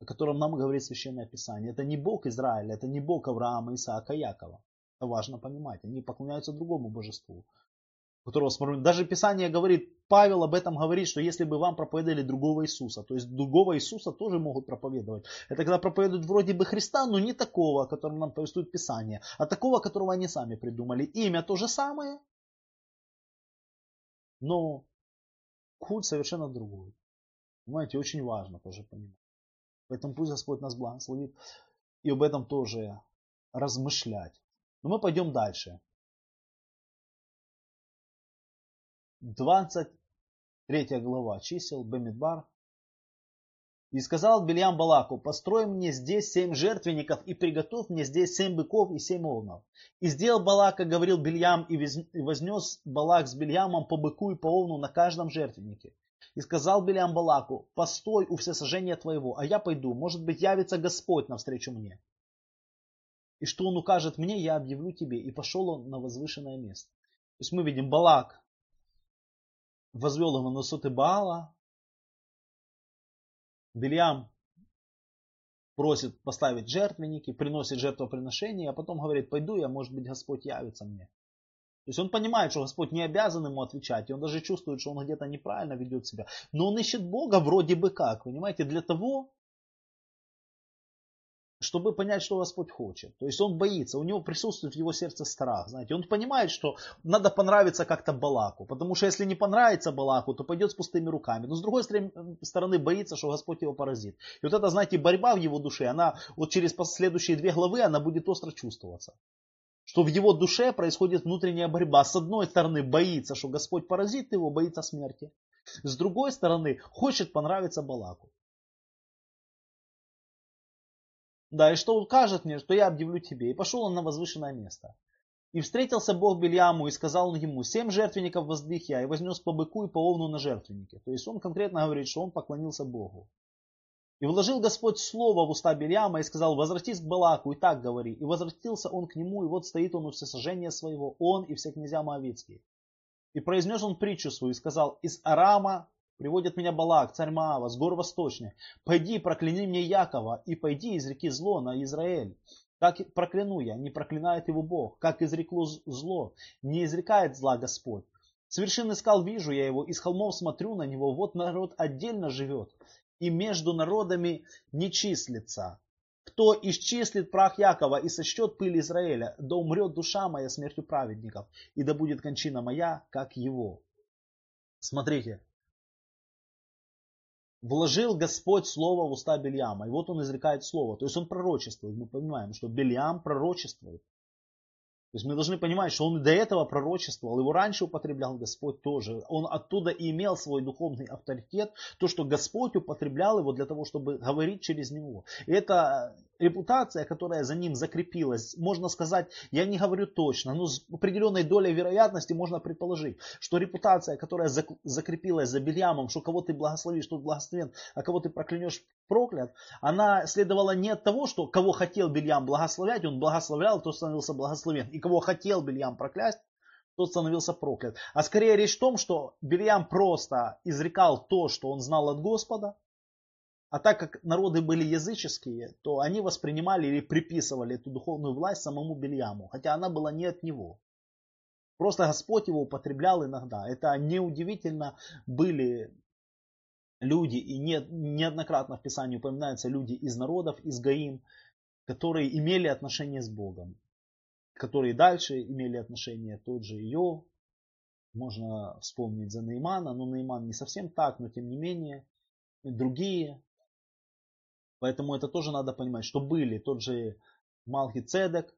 о котором нам говорит Священное Писание. Это не Бог Израиля, это не Бог Авраама, Исаака, Якова. Это важно понимать. Они поклоняются другому божеству которого. Даже Писание говорит, Павел об этом говорит, что если бы вам проповедовали другого Иисуса, то есть другого Иисуса тоже могут проповедовать. Это когда проповедуют вроде бы Христа, но не такого, о котором нам повествует Писание, а такого, которого они сами придумали. Имя то же самое, но культ совершенно другой. Понимаете, очень важно тоже понимать. Поэтому пусть Господь нас благословит и об этом тоже размышлять. Но мы пойдем дальше. 23 глава чисел Бемидбар. И сказал Бельям Балаку, построй мне здесь семь жертвенников и приготовь мне здесь семь быков и семь овнов. И сделал Балака, говорил Бельям, и вознес Балак с Бельямом по быку и по овну на каждом жертвеннике. И сказал Бельям Балаку, постой у всесожжения твоего, а я пойду, может быть явится Господь навстречу мне. И что он укажет мне, я объявлю тебе. И пошел он на возвышенное место. То есть мы видим, Балак возвел его на высоты Баала. Бельям просит поставить жертвенники, приносит жертвоприношение, а потом говорит, пойду я, может быть, Господь явится мне. То есть он понимает, что Господь не обязан ему отвечать, и он даже чувствует, что он где-то неправильно ведет себя. Но он ищет Бога вроде бы как, понимаете, для того, чтобы понять, что Господь хочет. То есть он боится, у него присутствует в его сердце страх. Знаете, он понимает, что надо понравиться как-то Балаку. Потому что если не понравится Балаку, то пойдет с пустыми руками. Но с другой стороны боится, что Господь его поразит. И вот эта, знаете, борьба в его душе, она вот через последующие две главы, она будет остро чувствоваться. Что в его душе происходит внутренняя борьба. С одной стороны боится, что Господь поразит его, боится смерти. С другой стороны хочет понравиться Балаку. Да, и что укажет мне, что я объявлю тебе. И пошел он на возвышенное место. И встретился Бог Бельяму и сказал он ему, семь жертвенников воздвиг я, и вознес по быку и по овну на жертвеннике. То есть он конкретно говорит, что он поклонился Богу. И вложил Господь слово в уста Бельяма и сказал, возвратись к Балаку и так говори. И возвратился он к нему, и вот стоит он у всесожжения своего, он и все князья Моавицкие. И произнес он притчу свою и сказал, из Арама Приводит меня Балак, царь Маава, с гор восточных. Пойди, прокляни мне Якова, и пойди из реки зло на Израиль. Как прокляну я, не проклинает его Бог. Как изрекло зло, не изрекает зла Господь. С вершины скал вижу я его, из холмов смотрю на него. Вот народ отдельно живет, и между народами не числится. Кто исчислит прах Якова и сочтет пыль Израиля, да умрет душа моя смертью праведников, и да будет кончина моя, как его. Смотрите, вложил Господь слово в уста Бельяма. И вот он изрекает слово. То есть он пророчествует. Мы понимаем, что Бельям пророчествует. То есть мы должны понимать, что он до этого пророчествовал, его раньше употреблял Господь тоже. Он оттуда и имел свой духовный авторитет, то, что Господь употреблял его для того, чтобы говорить через него. И это репутация, которая за ним закрепилась, можно сказать, я не говорю точно, но с определенной долей вероятности можно предположить, что репутация, которая закрепилась за Бельямом, что кого ты благословишь, тот благословен, а кого ты проклянешь, проклят, она следовала не от того, что кого хотел Бельям благословлять, он благословлял, тот становился благословен, и кого хотел Бельям проклясть, тот становился проклят. А скорее речь в том, что Бельям просто изрекал то, что он знал от Господа, а так как народы были языческие, то они воспринимали или приписывали эту духовную власть самому Бельяму, хотя она была не от него. Просто Господь его употреблял иногда. Это неудивительно были люди, и не, неоднократно в Писании упоминаются люди из народов, из Гаим, которые имели отношение с Богом, которые дальше имели отношение, тот же Иов, можно вспомнить за Наимана, но Наиман не совсем так, но тем не менее, другие Поэтому это тоже надо понимать, что были тот же Малхи Цедек,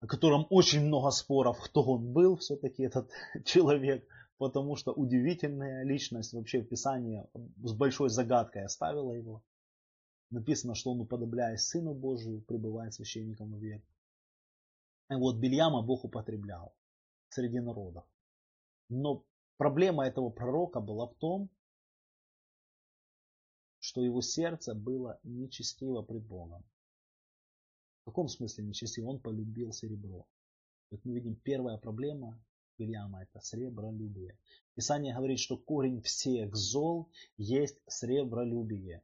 о котором очень много споров, кто он был все-таки этот человек, потому что удивительная личность вообще в Писании с большой загадкой оставила его. Написано, что он, уподобляясь Сыну Божию, пребывает священником век. И вот Бельяма Бог употреблял среди народов. Но проблема этого пророка была в том, что его сердце было нечестиво пред Богом. В каком смысле нечестиво? Он полюбил серебро. Как мы видим, первая проблема Вильяма это сребролюбие. Писание говорит, что корень всех зол есть сребролюбие.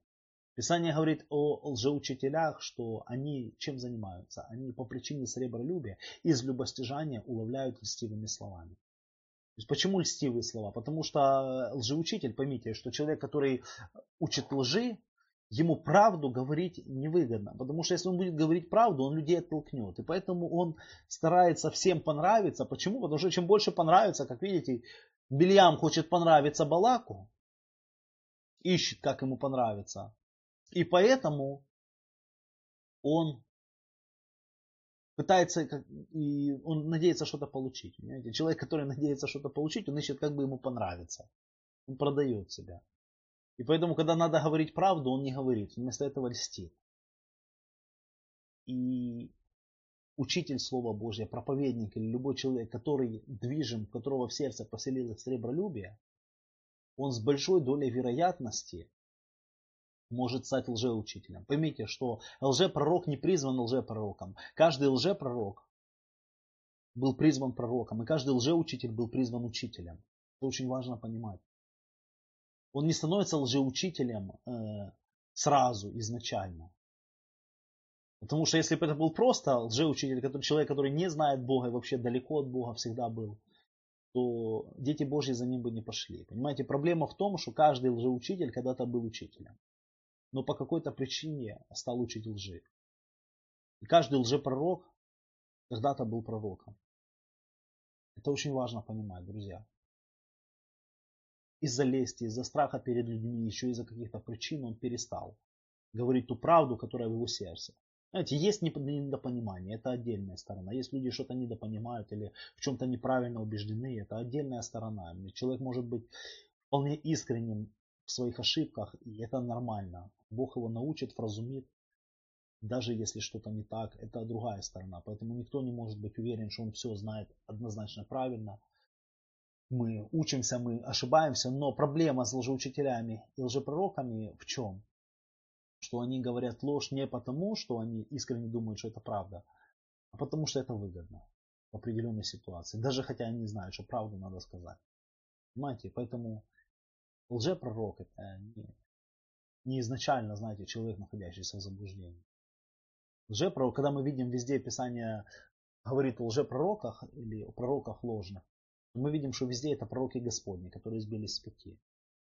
Писание говорит о лжеучителях, что они чем занимаются? Они по причине сребролюбия из любостяжания уловляют льстивыми словами. То есть почему льстивые слова? Потому что лжеучитель, поймите, что человек, который учит лжи, ему правду говорить невыгодно. Потому что если он будет говорить правду, он людей оттолкнет. И поэтому он старается всем понравиться. Почему? Потому что чем больше понравится, как видите, Бельям хочет понравиться Балаку, ищет, как ему понравится. И поэтому он пытается, и он надеется что-то получить. Понимаете? Человек, который надеется что-то получить, он ищет, как бы ему понравиться. Он продает себя. И поэтому, когда надо говорить правду, он не говорит. Вместо этого льстит. И учитель Слова Божьего, проповедник или любой человек, который движим, которого в сердце поселилось сребролюбие, он с большой долей вероятности может стать лжеучителем. Поймите, что лжепророк не призван лжепророком. Каждый лжепророк был призван пророком, и каждый лжеучитель был призван учителем. Это очень важно понимать. Он не становится лжеучителем э, сразу, изначально. Потому что если бы это был просто лжеучитель, который, человек, который не знает Бога и вообще далеко от Бога всегда был, то дети Божьи за ним бы не пошли. Понимаете, проблема в том, что каждый лжеучитель когда-то был учителем. Но по какой-то причине стал учить лжи. И каждый лжепророк когда-то был пророком. Это очень важно понимать, друзья. Из-за лести, из-за страха перед людьми, еще из-за каких-то причин он перестал говорить ту правду, которая в его сердце. Знаете, есть недопонимание, это отдельная сторона. Есть люди что-то недопонимают или в чем-то неправильно убеждены, это отдельная сторона. Человек может быть вполне искренним в своих ошибках, и это нормально. Бог его научит, вразумит, даже если что-то не так, это другая сторона. Поэтому никто не может быть уверен, что он все знает однозначно правильно. Мы учимся, мы ошибаемся, но проблема с лжеучителями и лжепророками в чем? Что они говорят ложь не потому, что они искренне думают, что это правда, а потому что это выгодно в определенной ситуации. Даже хотя они знают, что правду надо сказать. Понимаете? Поэтому лжепророк это не, не изначально, знаете, человек, находящийся в заблуждении. Лжепророк, когда мы видим везде Писание говорит о лжепророках или о пророках ложных, мы видим, что везде это пророки Господни, которые сбились с пути.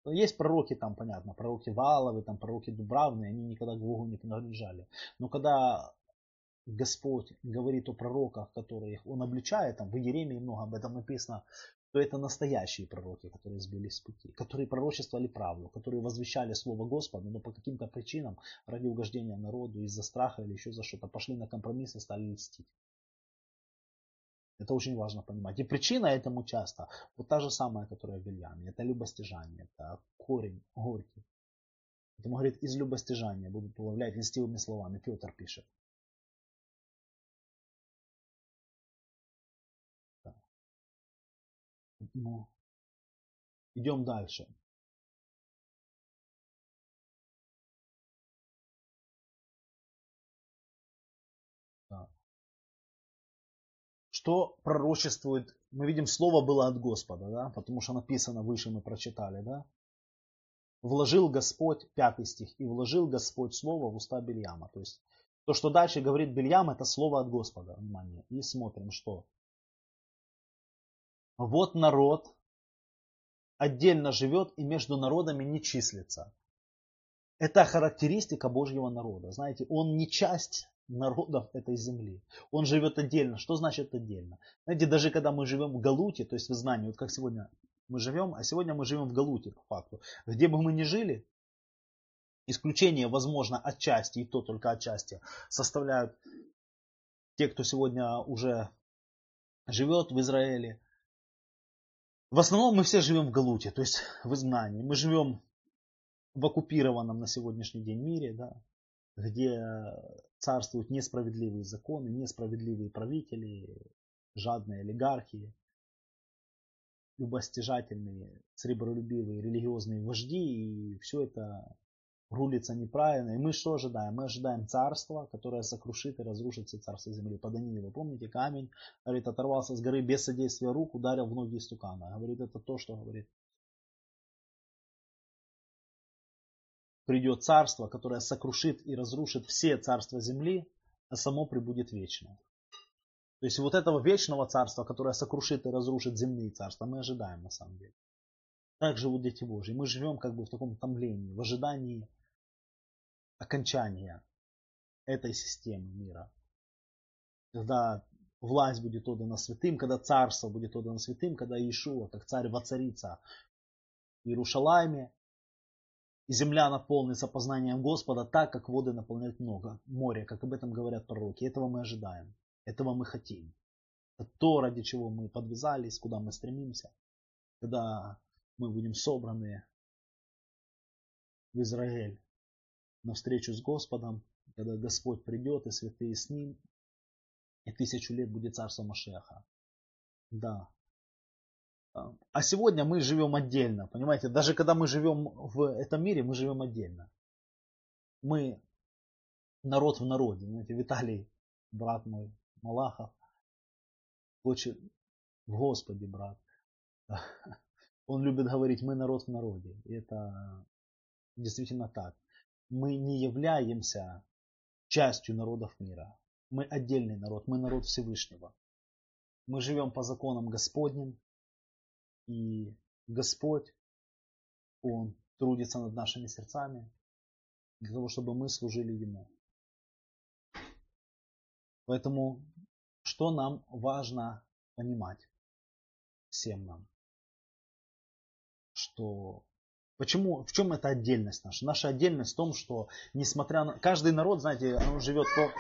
Есть пророки там, понятно, пророки Валовы, там пророки Дубравные, они никогда к Богу не принадлежали. Но когда Господь говорит о пророках, которых Он обличает, там в Еремии много об этом написано, то это настоящие пророки, которые сбились с пути, которые пророчествовали правду, которые возвещали Слово Господа, но по каким-то причинам, ради угождения народу, из-за страха или еще за что-то, пошли на компромисс и стали льстить. Это очень важно понимать. И причина этому часто вот та же самая, которая в Вильяме. Это любостяжание, это корень горький. Поэтому говорит, из любостяжания будут уловлять льстивыми словами. Петр пишет. Ну, идем дальше. Что пророчествует? Мы видим, слово было от Господа, да? потому что написано выше, мы прочитали. Да? Вложил Господь, пятый стих, и вложил Господь слово в уста Бельяма. То есть то, что дальше говорит Бельям, это слово от Господа. Внимание. И смотрим, что вот народ отдельно живет и между народами не числится. Это характеристика Божьего народа. Знаете, он не часть народов этой земли. Он живет отдельно. Что значит отдельно? Знаете, даже когда мы живем в Галуте, то есть в знании, вот как сегодня мы живем, а сегодня мы живем в Галуте, по факту. Где бы мы ни жили, исключение, возможно, отчасти, и то только отчасти, составляют те, кто сегодня уже живет в Израиле, в основном мы все живем в Галуте, то есть в изгнании. Мы живем в оккупированном на сегодняшний день мире, да, где царствуют несправедливые законы, несправедливые правители, жадные олигархи, любостяжательные, сребролюбивые религиозные вожди, и все это рулится неправильно. И мы что ожидаем? Мы ожидаем царства, которое сокрушит и разрушит все царства земли. По Даниилу, помните, камень, говорит, оторвался с горы без содействия рук, ударил в ноги истукана. Говорит, это то, что говорит. Придет царство, которое сокрушит и разрушит все царства земли, а само прибудет вечно. То есть вот этого вечного царства, которое сокрушит и разрушит земные царства, мы ожидаем на самом деле. Так живут дети Божьи. Мы живем как бы в таком томлении, в ожидании окончания этой системы мира. Когда власть будет отдана святым, когда царство будет отдано святым, когда Иешуа, как царь, воцарится в Иерушалайме, и земля наполнится познанием Господа так, как воды наполняют много, море, как об этом говорят пророки. Этого мы ожидаем, этого мы хотим. Это то, ради чего мы подвязались, куда мы стремимся. Когда мы будем собраны в Израиль на встречу с Господом, когда Господь придет и святые с Ним, и тысячу лет будет царство Машеха. Да. А сегодня мы живем отдельно, понимаете? Даже когда мы живем в этом мире, мы живем отдельно. Мы народ в народе. Знаете, Виталий, брат мой, Малахов, хочет в Господе, брат. Он любит говорить, мы народ в народе. И это действительно так. Мы не являемся частью народов мира. Мы отдельный народ, мы народ Всевышнего. Мы живем по законам Господним, и Господь, Он трудится над нашими сердцами, для того, чтобы мы служили Ему. Поэтому, что нам важно понимать всем нам? Что Почему, в чем эта отдельность наша? Наша отдельность в том, что несмотря на... Каждый народ, знаете, он живет по...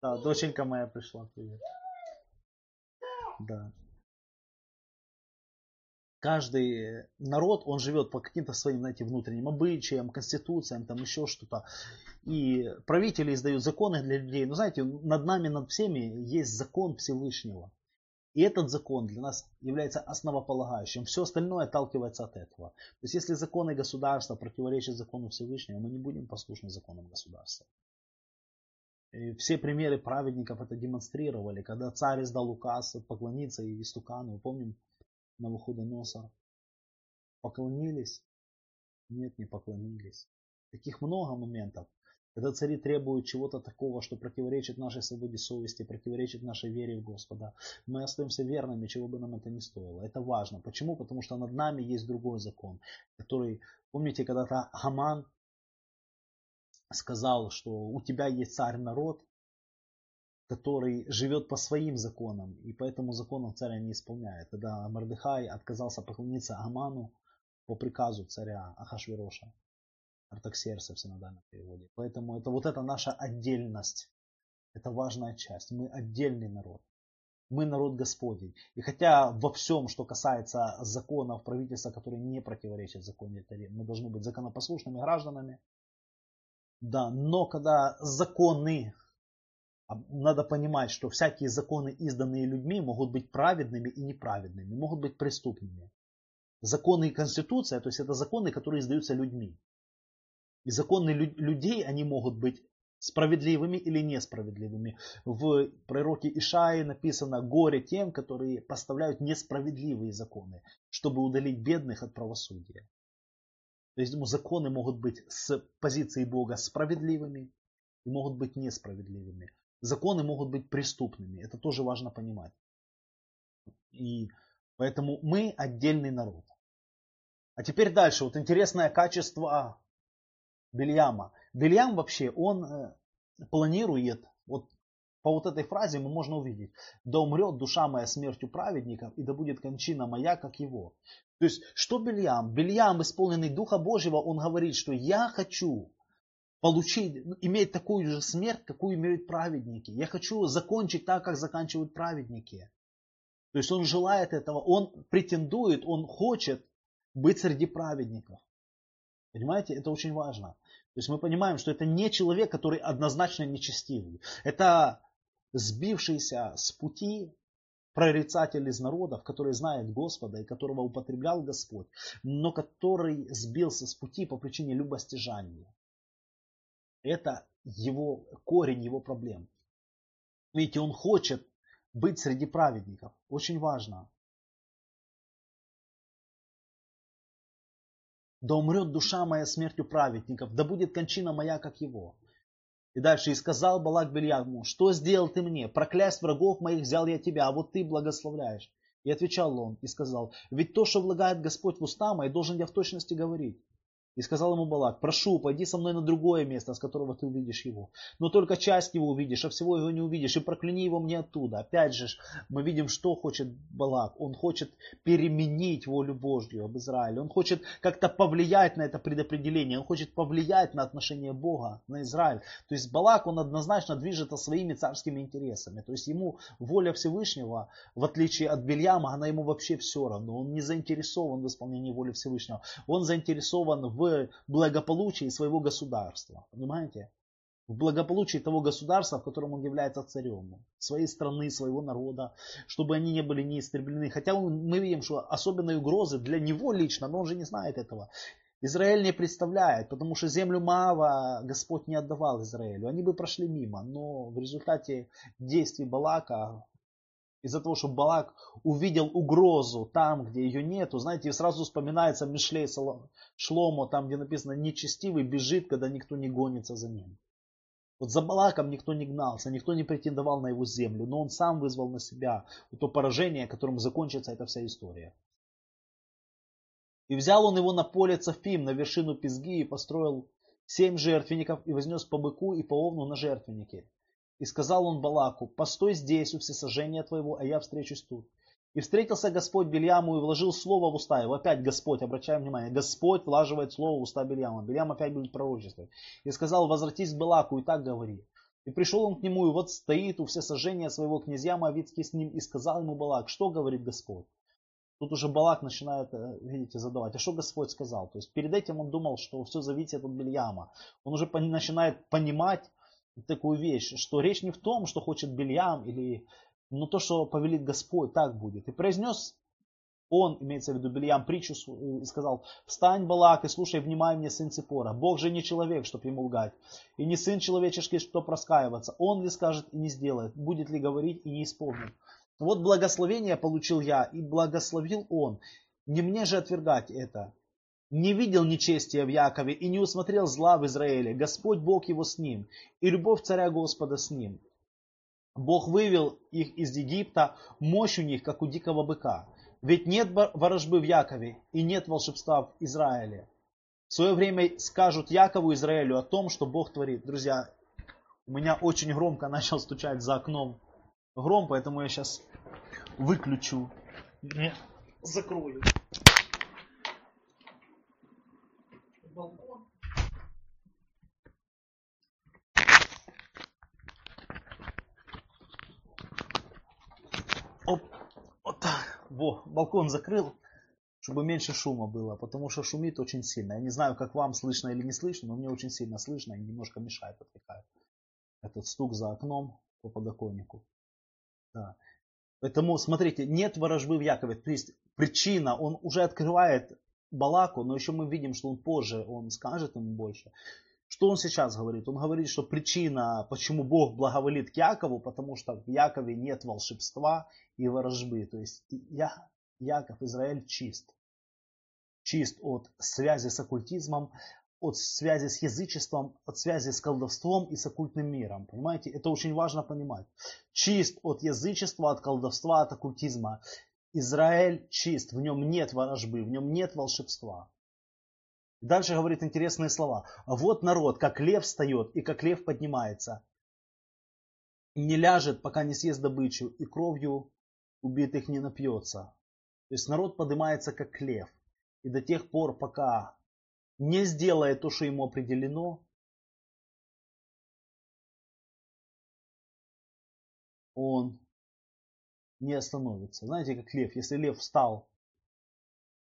Да, доченька моя пришла, привет. Да каждый народ, он живет по каким-то своим, знаете, внутренним обычаям, конституциям, там еще что-то. И правители издают законы для людей. Но знаете, над нами, над всеми есть закон Всевышнего. И этот закон для нас является основополагающим. Все остальное отталкивается от этого. То есть если законы государства противоречат закону Всевышнего, мы не будем послушны законам государства. И все примеры праведников это демонстрировали. Когда царь издал указ поклониться и истукану, мы помним, Навуходоносор. Поклонились? Нет, не поклонились. Таких много моментов. Когда цари требуют чего-то такого, что противоречит нашей свободе совести, противоречит нашей вере в Господа, мы остаемся верными, чего бы нам это ни стоило. Это важно. Почему? Потому что над нами есть другой закон, который, помните, когда-то Хаман сказал, что у тебя есть царь народ, который живет по своим законам, и поэтому законов царя не исполняет. Тогда Мордыхай отказался поклониться Аману по приказу царя Ахашвироша. Артаксерса в синодальном переводе. Поэтому это вот эта наша отдельность. Это важная часть. Мы отдельный народ. Мы народ Господень. И хотя во всем, что касается законов правительства, которые не противоречат законе Таре, мы должны быть законопослушными гражданами. Да, но когда законы а надо понимать, что всякие законы, изданные людьми, могут быть праведными и неправедными, могут быть преступными. Законы и конституция, то есть это законы, которые издаются людьми. И законы людей, они могут быть справедливыми или несправедливыми. В пророке Ишаи написано «Горе тем, которые поставляют несправедливые законы, чтобы удалить бедных от правосудия». То есть законы могут быть с позиции Бога справедливыми и могут быть несправедливыми законы могут быть преступными. Это тоже важно понимать. И поэтому мы отдельный народ. А теперь дальше. Вот интересное качество Бельяма. Бельям вообще, он э, планирует, вот по вот этой фразе мы можно увидеть, да умрет душа моя смертью праведников, и да будет кончина моя, как его. То есть, что Бельям? Бельям, исполненный Духа Божьего, он говорит, что я хочу получить, иметь такую же смерть, какую имеют праведники. Я хочу закончить так, как заканчивают праведники. То есть он желает этого, он претендует, он хочет быть среди праведников. Понимаете, это очень важно. То есть мы понимаем, что это не человек, который однозначно нечестивый. Это сбившийся с пути прорицатель из народов, который знает Господа и которого употреблял Господь, но который сбился с пути по причине любостяжания. Это его корень его проблем. Видите, он хочет быть среди праведников. Очень важно. Да умрет душа моя смертью праведников, да будет кончина моя, как его. И дальше, и сказал Балак Бельяму, что сделал ты мне? Проклясть врагов моих взял я тебя, а вот ты благословляешь. И отвечал он и сказал, ведь то, что влагает Господь в уста мои, должен я в точности говорить. И сказал ему Балак, прошу, пойди со мной на другое место, с которого ты увидишь его. Но только часть его увидишь, а всего его не увидишь. И прокляни его мне оттуда. Опять же, мы видим, что хочет Балак. Он хочет переменить волю Божью об Израиле. Он хочет как-то повлиять на это предопределение. Он хочет повлиять на отношение Бога на Израиль. То есть Балак, он однозначно движется своими царскими интересами. То есть ему воля Всевышнего, в отличие от Бельяма, она ему вообще все равно. Он не заинтересован в исполнении воли Всевышнего. Он заинтересован в благополучии своего государства. Понимаете? В благополучии того государства, в котором он является царем. Своей страны, своего народа. Чтобы они не были не истреблены. Хотя мы видим, что особенной угрозы для него лично, но он же не знает этого. Израиль не представляет, потому что землю Маава Господь не отдавал Израилю. Они бы прошли мимо, но в результате действий Балака из-за того, что Балак увидел угрозу там, где ее нету, знаете, сразу вспоминается Мишлей Шломо, там, где написано «нечестивый бежит, когда никто не гонится за ним». Вот за Балаком никто не гнался, никто не претендовал на его землю, но он сам вызвал на себя то поражение, которым закончится эта вся история. И взял он его на поле Цафим, на вершину Пизги, и построил семь жертвенников, и вознес по быку и по овну на жертвеннике. И сказал он Балаку, постой здесь у всесожжения твоего, а я встречусь тут. И встретился Господь Бельяму и вложил слово в уста его. Опять Господь, обращаем внимание, Господь влаживает слово в уста Бельяма. Бельям опять будет пророчествовать. И сказал, возвратись к Балаку и так говори. И пришел он к нему, и вот стоит у всесожжения своего князья Моавицкий с ним, и сказал ему Балак, что говорит Господь? Тут уже Балак начинает, э, видите, задавать, а что Господь сказал? То есть перед этим он думал, что все зависит от Бельяма. Он уже начинает понимать такую вещь, что речь не в том, что хочет Бельям, или, но то, что повелит Господь, так будет. И произнес он, имеется в виду Бельям, притчу и сказал, «Встань, Балак, и слушай внимание, сын Ципора. Бог же не человек, чтоб ему лгать, и не сын человеческий, чтоб раскаиваться. Он ли скажет и не сделает, будет ли говорить и не исполнит. Вот благословение получил я, и благословил он. Не мне же отвергать это. Не видел нечестия в Якове и не усмотрел зла в Израиле. Господь Бог его с ним, и любовь царя Господа с ним. Бог вывел их из Египта, мощь у них, как у дикого быка. Ведь нет ворожбы в Якове и нет волшебства в Израиле. В свое время скажут Якову Израилю о том, что Бог творит. Друзья, у меня очень громко начал стучать за окном гром, поэтому я сейчас выключу. Закрою. Балкон. Оп, вот так. Во, балкон закрыл, чтобы меньше шума было, потому что шумит очень сильно. Я не знаю, как вам слышно или не слышно, но мне очень сильно слышно и немножко мешает, отвлекает. Этот стук за окном по подоконнику. Да. Поэтому, смотрите, нет ворожбы в Якове. То есть причина, он уже открывает Балаку, но еще мы видим, что он позже, он скажет ему больше. Что он сейчас говорит? Он говорит, что причина, почему Бог благоволит к Якову, потому что в Якове нет волшебства и ворожбы. То есть я, Яков, Израиль чист. Чист от связи с оккультизмом, от связи с язычеством, от связи с колдовством и с оккультным миром. Понимаете, это очень важно понимать. Чист от язычества, от колдовства, от оккультизма. Израиль чист, в нем нет ворожбы, в нем нет волшебства. Дальше говорит интересные слова. Вот народ, как лев встает и как лев поднимается. Не ляжет, пока не съест добычу, и кровью убитых не напьется. То есть народ поднимается как лев. И до тех пор, пока не сделает то, что ему определено, он не остановится. Знаете, как лев. Если лев встал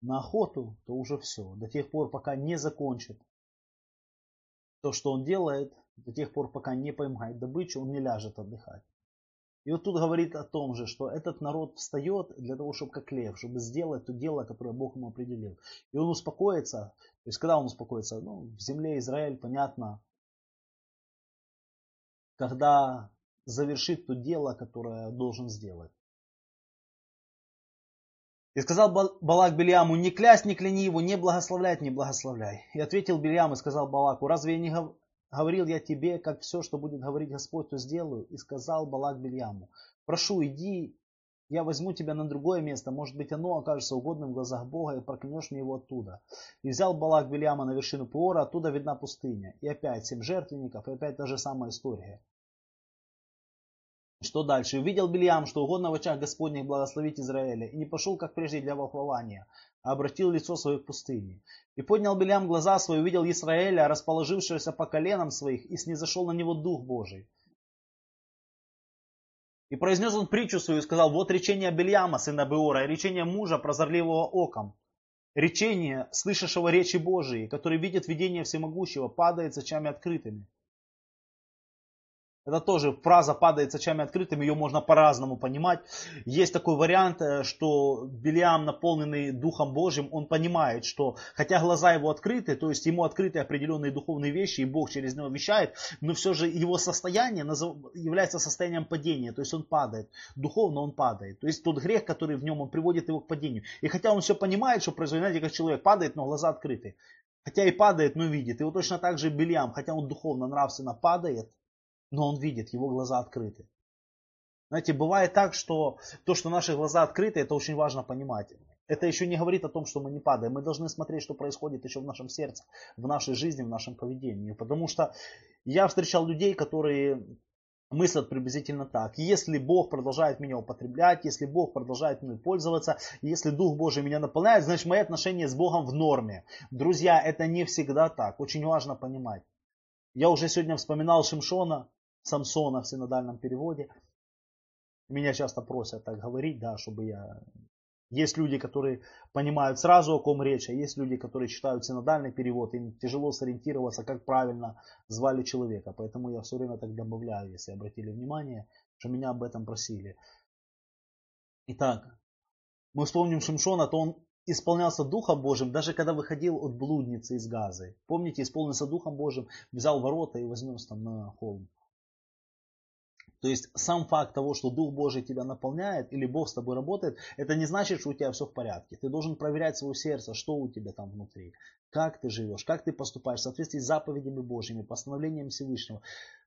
на охоту, то уже все. До тех пор, пока не закончит то, что он делает, до тех пор, пока не поймает добычу, он не ляжет отдыхать. И вот тут говорит о том же, что этот народ встает для того, чтобы как лев, чтобы сделать то дело, которое Бог ему определил. И он успокоится. То есть, когда он успокоится? Ну, в земле Израиль, понятно, когда завершит то дело, которое должен сделать. И сказал Балак Белиаму, не клясть, не кляни его, не благословлять, не благословляй. И ответил Белиам и сказал Балаку, разве я не, Говорил я тебе, как все, что будет говорить Господь, то сделаю. И сказал Балак Бельяму, прошу, иди, я возьму тебя на другое место, может быть оно окажется угодным в глазах Бога, и проклянешь мне его оттуда. И взял Балак Бельяма на вершину Пуора, оттуда видна пустыня. И опять семь жертвенников, и опять та же самая история. Что дальше? Увидел Бельям, что угодно в очах Господних благословить Израиля, и не пошел, как прежде, для волхвования, а обратил лицо свое к пустыне. И поднял Белям глаза свои, увидел Израиля, расположившегося по коленам своих, и снизошел на него Дух Божий. И произнес он притчу свою и сказал, вот речение Бельяма, сына Беора, и речение мужа, прозорливого оком. Речение, слышавшего речи Божией, который видит видение всемогущего, падает с очами открытыми. Это тоже фраза падает с очами открытыми, ее можно по-разному понимать. Есть такой вариант, э, что Белиам, наполненный Духом Божьим, он понимает, что хотя глаза его открыты, то есть ему открыты определенные духовные вещи, и Бог через него вещает, но все же его состояние является состоянием падения, то есть он падает. Духовно он падает. То есть тот грех, который в нем, он приводит его к падению. И хотя он все понимает, что происходит, знаете, как человек падает, но глаза открыты. Хотя и падает, но видит. И вот точно так же Белиам, хотя он духовно, нравственно падает, но он видит, его глаза открыты. Знаете, бывает так, что то, что наши глаза открыты, это очень важно понимать. Это еще не говорит о том, что мы не падаем. Мы должны смотреть, что происходит еще в нашем сердце, в нашей жизни, в нашем поведении. Потому что я встречал людей, которые мыслят приблизительно так. Если Бог продолжает меня употреблять, если Бог продолжает мной пользоваться, если Дух Божий меня наполняет, значит мои отношения с Богом в норме. Друзья, это не всегда так. Очень важно понимать. Я уже сегодня вспоминал Шимшона, Самсона в синодальном переводе. Меня часто просят так говорить, да, чтобы я есть люди, которые понимают сразу, о ком речь, а есть люди, которые читают синодальный перевод, им тяжело сориентироваться, как правильно звали человека. Поэтому я все время так добавляю, если обратили внимание, что меня об этом просили. Итак, мы вспомним Шимшона, то он исполнялся Духом Божьим, даже когда выходил от блудницы из Газы. Помните, исполнился Духом Божьим, взял ворота и вознес там на холм. То есть сам факт того, что Дух Божий тебя наполняет или Бог с тобой работает, это не значит, что у тебя все в порядке. Ты должен проверять свое сердце, что у тебя там внутри, как ты живешь, как ты поступаешь в соответствии с заповедями Божьими, постановлением Всевышнего,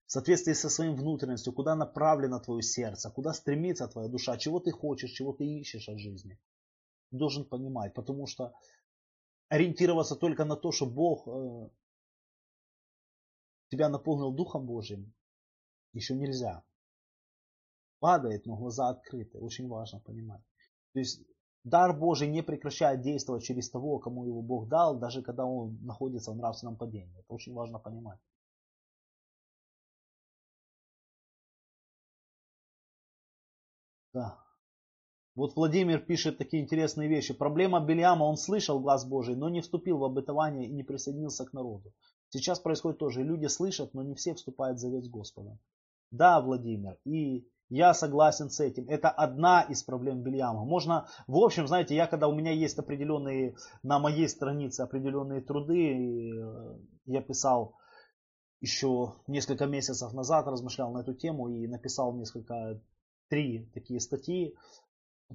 в соответствии со своим внутренностью, куда направлено твое сердце, куда стремится твоя душа, чего ты хочешь, чего ты ищешь от жизни. Ты должен понимать, потому что ориентироваться только на то, что Бог э, тебя наполнил Духом Божьим, еще нельзя падает, но глаза открыты. Очень важно понимать. То есть дар Божий не прекращает действовать через того, кому его Бог дал, даже когда он находится в нравственном падении. Это очень важно понимать. Да. Вот Владимир пишет такие интересные вещи. Проблема Бельяма, он слышал глаз Божий, но не вступил в обетование и не присоединился к народу. Сейчас происходит тоже. Люди слышат, но не все вступают в завет с Господом. Да, Владимир, и я согласен с этим. Это одна из проблем Бельяма. Можно, в общем, знаете, я когда у меня есть определенные, на моей странице определенные труды, э, я писал еще несколько месяцев назад, размышлял на эту тему и написал несколько, три такие статьи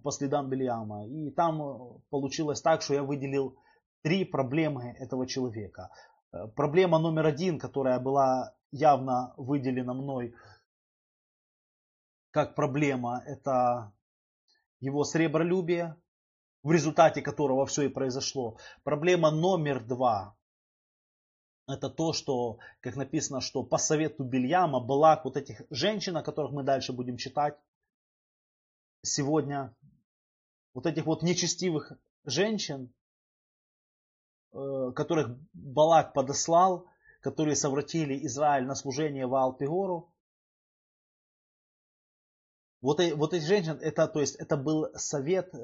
по следам Бельяма. И там получилось так, что я выделил три проблемы этого человека. Э, проблема номер один, которая была явно выделена мной, как проблема, это его сребролюбие, в результате которого все и произошло. Проблема номер два это то, что, как написано, что по совету Бельяма, Балак, вот этих женщин, о которых мы дальше будем читать сегодня, вот этих вот нечестивых женщин, э, которых Балак подослал, которые совратили Израиль на служение в Алпигору, вот, вот эти женщины, это, то есть, это был совет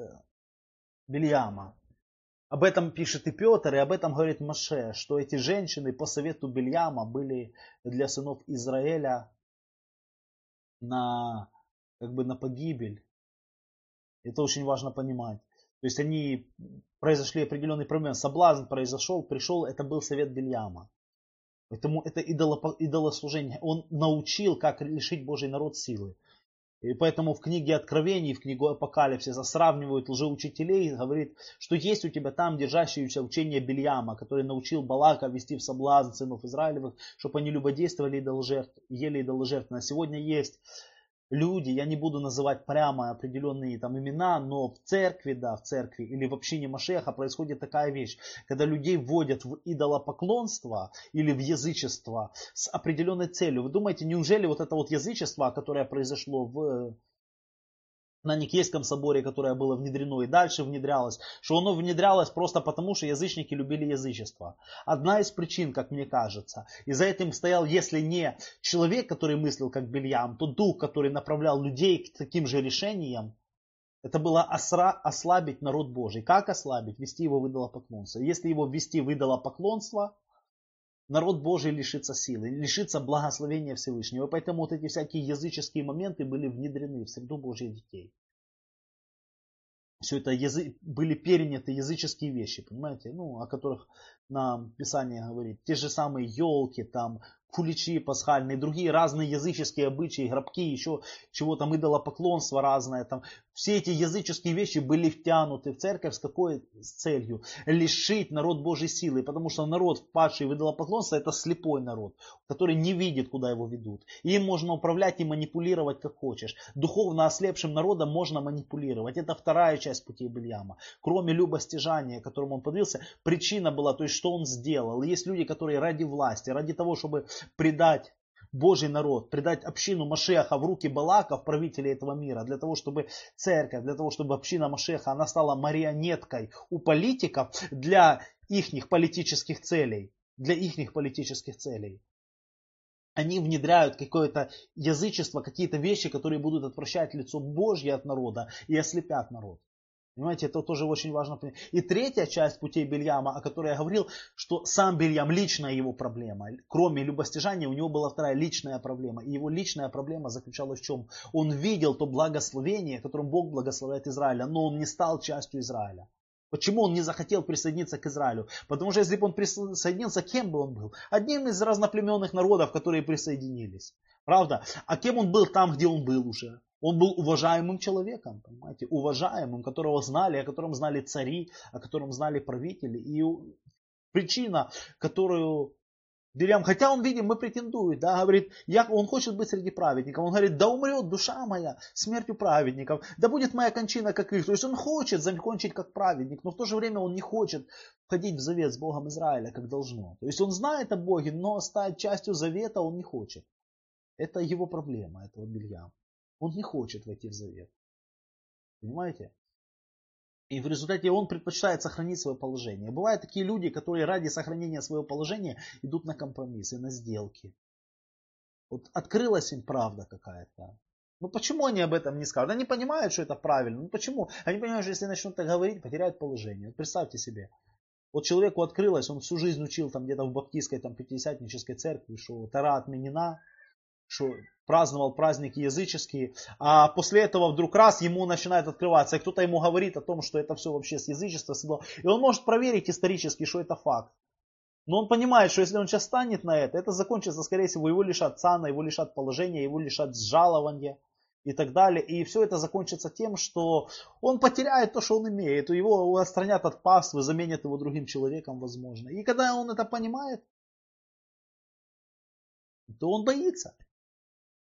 Бельяма. Э, об этом пишет и Петр, и об этом говорит Маше, что эти женщины по совету Бельяма были для сынов Израиля на, как бы на погибель. Это очень важно понимать. То есть они произошли определенные проблемы. Соблазн произошел, пришел, это был совет Бельяма. Поэтому это идолослужение. Он научил, как лишить Божий народ силы. И поэтому в книге Откровений, в книгу Апокалипсиса сравнивают лжеучителей и говорит, что есть у тебя там держащееся учение Бельяма, который научил Балака вести в соблазн сынов Израилевых, чтобы они любодействовали идоложертв, ели идоложертв. На сегодня есть люди, я не буду называть прямо определенные там имена, но в церкви, да, в церкви или в общине Машеха происходит такая вещь, когда людей вводят в идолопоклонство или в язычество с определенной целью. Вы думаете, неужели вот это вот язычество, которое произошло в на Никейском соборе, которое было внедрено и дальше внедрялось, что оно внедрялось просто потому, что язычники любили язычество. Одна из причин, как мне кажется, и за этим стоял, если не человек, который мыслил как Бельям, то дух, который направлял людей к таким же решениям, это было осра, ослабить народ Божий. Как ослабить? Вести его в идолопоклонство. Если его ввести в идолопоклонство, народ Божий лишится силы, лишится благословения Всевышнего. Поэтому вот эти всякие языческие моменты были внедрены в среду Божьих детей. Все это язы... были переняты языческие вещи, понимаете, ну, о которых нам Писание говорит. Те же самые елки, там, куличи пасхальные, другие разные языческие обычаи, гробки, еще чего там, идолопоклонство разное. Там. Все эти языческие вещи были втянуты в церковь с какой целью? Лишить народ Божьей силы, потому что народ, впадший в идолопоклонство, это слепой народ, который не видит, куда его ведут. И им можно управлять и манипулировать как хочешь. Духовно ослепшим народом можно манипулировать. Это вторая часть пути Бельяма. Кроме любостяжания, которому он подвился, причина была, то есть что он сделал. Есть люди, которые ради власти, ради того, чтобы предать Божий народ, предать общину Машеха в руки Балаков, правителей этого мира, для того, чтобы церковь, для того, чтобы община Машеха, она стала марионеткой у политиков для их политических целей. Для их политических целей. Они внедряют какое-то язычество, какие-то вещи, которые будут отвращать лицо Божье от народа и ослепят народ. Понимаете, это тоже очень важно понять. И третья часть путей Бельяма, о которой я говорил, что сам Бельям личная его проблема. Кроме любостяжания, у него была вторая личная проблема. И его личная проблема заключалась в чем? Он видел то благословение, которым Бог благословляет Израиля, но он не стал частью Израиля. Почему он не захотел присоединиться к Израилю? Потому что если бы он присоединился, кем бы он был? Одним из разноплеменных народов, которые присоединились. Правда? А кем он был там, где он был уже? Он был уважаемым человеком, понимаете, уважаемым, которого знали, о котором знали цари, о котором знали правители. И причина, которую Билям, хотя он, видим, мы претендует, да, говорит, я, он хочет быть среди праведников. Он говорит, да умрет душа моя смертью праведников, да будет моя кончина, как их. То есть он хочет закончить как праведник, но в то же время он не хочет входить в завет с Богом Израиля, как должно. То есть он знает о Боге, но стать частью завета он не хочет. Это его проблема, этого Бельяма. Он не хочет войти в завет. Понимаете? И в результате он предпочитает сохранить свое положение. Бывают такие люди, которые ради сохранения своего положения идут на компромиссы, на сделки. Вот открылась им правда какая-то. Ну почему они об этом не скажут? Они понимают, что это правильно. Ну почему? Они понимают, что если начнут так говорить, потеряют положение. Вот представьте себе. Вот человеку открылось, он всю жизнь учил там где-то в баптистской, там, пятидесятнической церкви, что Тара отменена, что праздновал праздники языческие, а после этого вдруг раз ему начинает открываться, и кто-то ему говорит о том, что это все вообще с язычества, и он может проверить исторически, что это факт. Но он понимает, что если он сейчас станет на это, это закончится, скорее всего, его лишат сана, его лишат положения, его лишат сжалования и так далее. И все это закончится тем, что он потеряет то, что он имеет. Его отстранят от паствы, заменят его другим человеком, возможно. И когда он это понимает, то он боится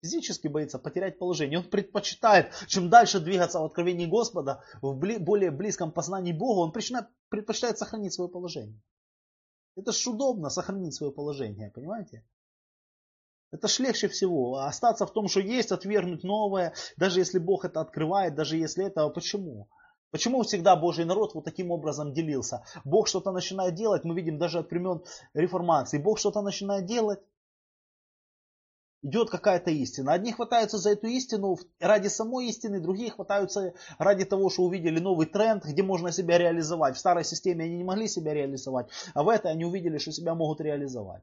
физически боится потерять положение. Он предпочитает, чем дальше двигаться в откровении Господа, в более близком познании Бога, он предпочитает сохранить свое положение. Это ж удобно сохранить свое положение, понимаете? Это ж легче всего. Остаться в том, что есть, отвергнуть новое, даже если Бог это открывает, даже если это... Почему? Почему всегда Божий народ вот таким образом делился? Бог что-то начинает делать, мы видим даже от времен реформации. Бог что-то начинает делать, идет какая-то истина. Одни хватаются за эту истину ради самой истины, другие хватаются ради того, что увидели новый тренд, где можно себя реализовать. В старой системе они не могли себя реализовать, а в этой они увидели, что себя могут реализовать.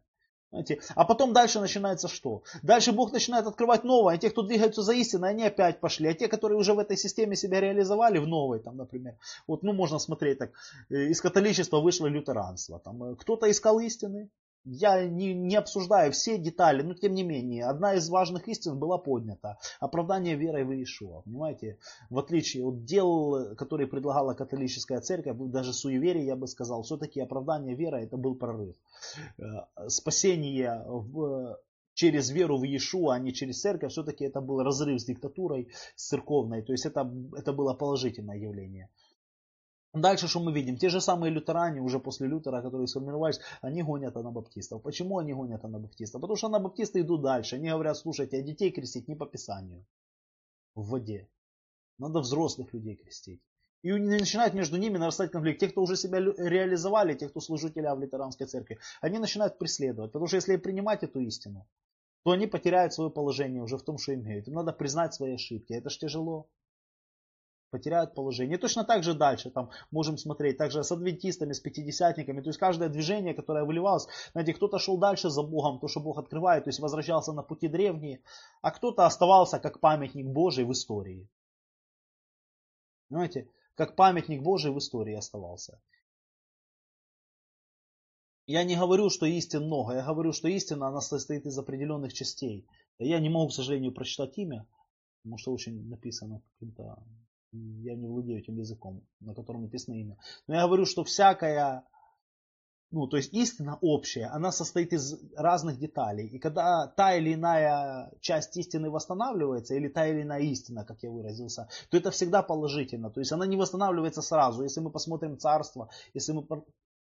Знаете? А потом дальше начинается что? Дальше Бог начинает открывать новое. А те, кто двигаются за истиной, они опять пошли. А те, которые уже в этой системе себя реализовали, в новой, там, например, вот, ну, можно смотреть так, э, из католичества вышло лютеранство. Там, э, кто-то искал истины, я не, не обсуждаю все детали, но тем не менее, одна из важных истин была поднята. Оправдание верой в Иешуа. Понимаете, в отличие от дел, которые предлагала католическая церковь, даже суеверие, я бы сказал, все-таки оправдание верой это был прорыв. Э, спасение в, через веру в Иешуа, а не через церковь, все-таки это был разрыв с диктатурой, с церковной. То есть это, это было положительное явление. Дальше что мы видим? Те же самые лютеране, уже после Лютера, которые сформировались, они гонят анабаптистов. Почему они гонят анабаптистов? Потому что анабаптисты идут дальше. Они говорят, слушайте, а детей крестить не по Писанию. В воде. Надо взрослых людей крестить. И начинает между ними нарастать конфликт. Те, кто уже себя реализовали, те, кто служителя в лютеранской церкви, они начинают преследовать. Потому что если принимать эту истину, то они потеряют свое положение уже в том, что имеют. Им надо признать свои ошибки. Это ж тяжело потеряют положение. И точно так же дальше, там можем смотреть, также с адвентистами, с пятидесятниками, то есть каждое движение, которое выливалось, знаете, кто-то шел дальше за Богом, то, что Бог открывает, то есть возвращался на пути древние, а кто-то оставался как памятник Божий в истории. Понимаете, как памятник Божий в истории оставался. Я не говорю, что истин много, я говорю, что истина, она состоит из определенных частей. Я не могу, к сожалению, прочитать имя, потому что очень написано каким-то... Я не владею этим языком, на котором написано имя. Но я говорю, что всякая ну, то есть истина общая, она состоит из разных деталей. И когда та или иная часть истины восстанавливается, или та или иная истина, как я выразился, то это всегда положительно. То есть она не восстанавливается сразу. Если мы посмотрим царство, если мы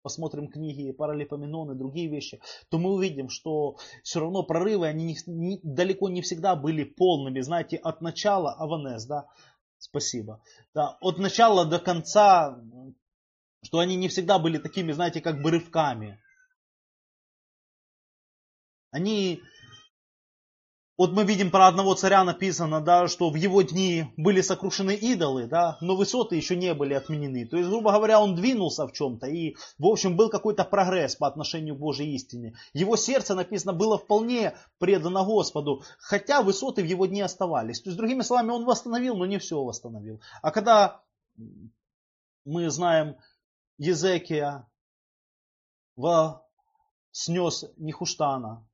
посмотрим книги Паралипоменон и другие вещи, то мы увидим, что все равно прорывы, они не, не, далеко не всегда были полными. Знаете, от начала Аванес, да, спасибо. Да, от начала до конца что они не всегда были такими, знаете, как бы рывками. Они, вот мы видим про одного царя написано, да, что в его дни были сокрушены идолы, да, но высоты еще не были отменены. То есть, грубо говоря, он двинулся в чем-то и, в общем, был какой-то прогресс по отношению к Божьей истине. Его сердце, написано, было вполне предано Господу, хотя высоты в его дни оставались. То есть, другими словами, он восстановил, но не все восстановил. А когда мы знаем Езекия снес Нихуштана,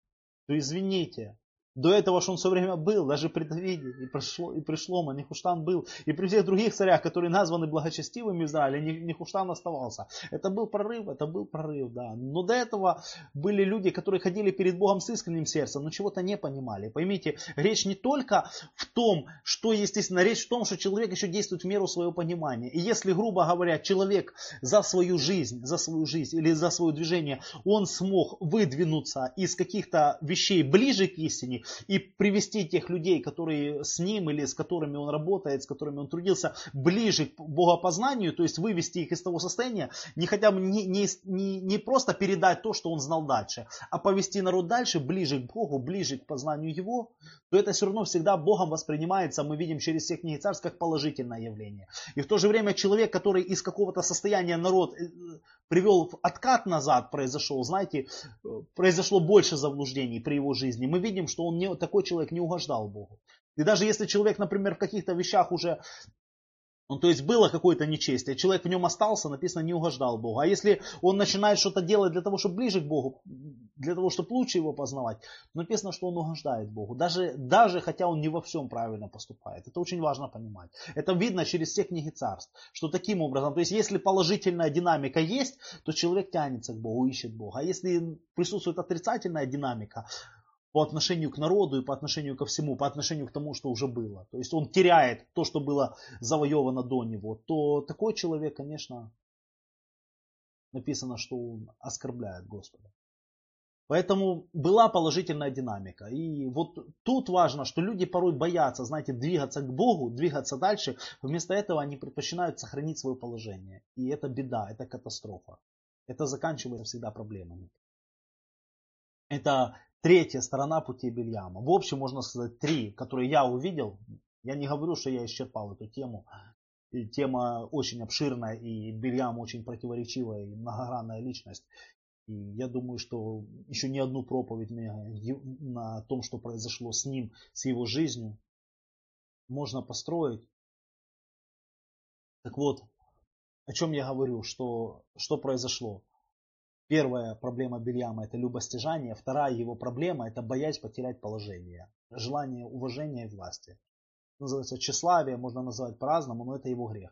то извините, до этого же он все время был, даже при Давиде, и пришло, и пришло Нихуштан был. И при всех других царях, которые названы благочестивыми в Израиле, Нихуштан оставался. Это был прорыв, это был прорыв, да. Но до этого были люди, которые ходили перед Богом с искренним сердцем, но чего-то не понимали. Поймите, речь не только в том, что, естественно, речь в том, что человек еще действует в меру своего понимания. И если, грубо говоря, человек за свою жизнь, за свою жизнь или за свое движение, он смог выдвинуться из каких-то вещей ближе к истине, и привести тех людей, которые с ним или с которыми он работает, с которыми он трудился, ближе к богопознанию, то есть вывести их из того состояния, не хотя бы не, не, не, не просто передать то, что он знал дальше, а повести народ дальше, ближе к Богу, ближе к познанию Его, то это все равно всегда Богом воспринимается, мы видим через все книги царств, как положительное явление. И в то же время человек, который из какого-то состояния народ э, привел откат назад, произошел, знаете, э, произошло больше заблуждений при его жизни, мы видим, что он не, такой человек не угождал Богу. И даже если человек, например, в каких-то вещах уже ну, то есть было какое-то нечестие, человек в нем остался, написано, не угождал Богу. А если он начинает что-то делать для того, чтобы ближе к Богу, для того, чтобы лучше его познавать, написано, что он угождает Богу. Даже, даже хотя он не во всем правильно поступает. Это очень важно понимать. Это видно через все книги царств, что таким образом, то есть если положительная динамика есть, то человек тянется к Богу, ищет Бога. А если присутствует отрицательная динамика, по отношению к народу и по отношению ко всему, по отношению к тому, что уже было. То есть он теряет то, что было завоевано до него, то такой человек, конечно, написано, что он оскорбляет Господа. Поэтому была положительная динамика. И вот тут важно, что люди порой боятся, знаете, двигаться к Богу, двигаться дальше. Вместо этого они предпочитают сохранить свое положение. И это беда, это катастрофа. Это заканчивается всегда проблемами. Это третья сторона пути Бельяма. В общем, можно сказать, три, которые я увидел. Я не говорю, что я исчерпал эту тему. И тема очень обширная, и Бельям очень противоречивая и многогранная личность. И я думаю, что еще не одну проповедь на том, что произошло с ним, с его жизнью, можно построить. Так вот, о чем я говорю, что, что произошло. Первая проблема Бельяма это любостяжание, вторая его проблема это боязнь потерять положение, желание уважения и власти. Называется тщеславие, можно назвать по-разному, но это его грех.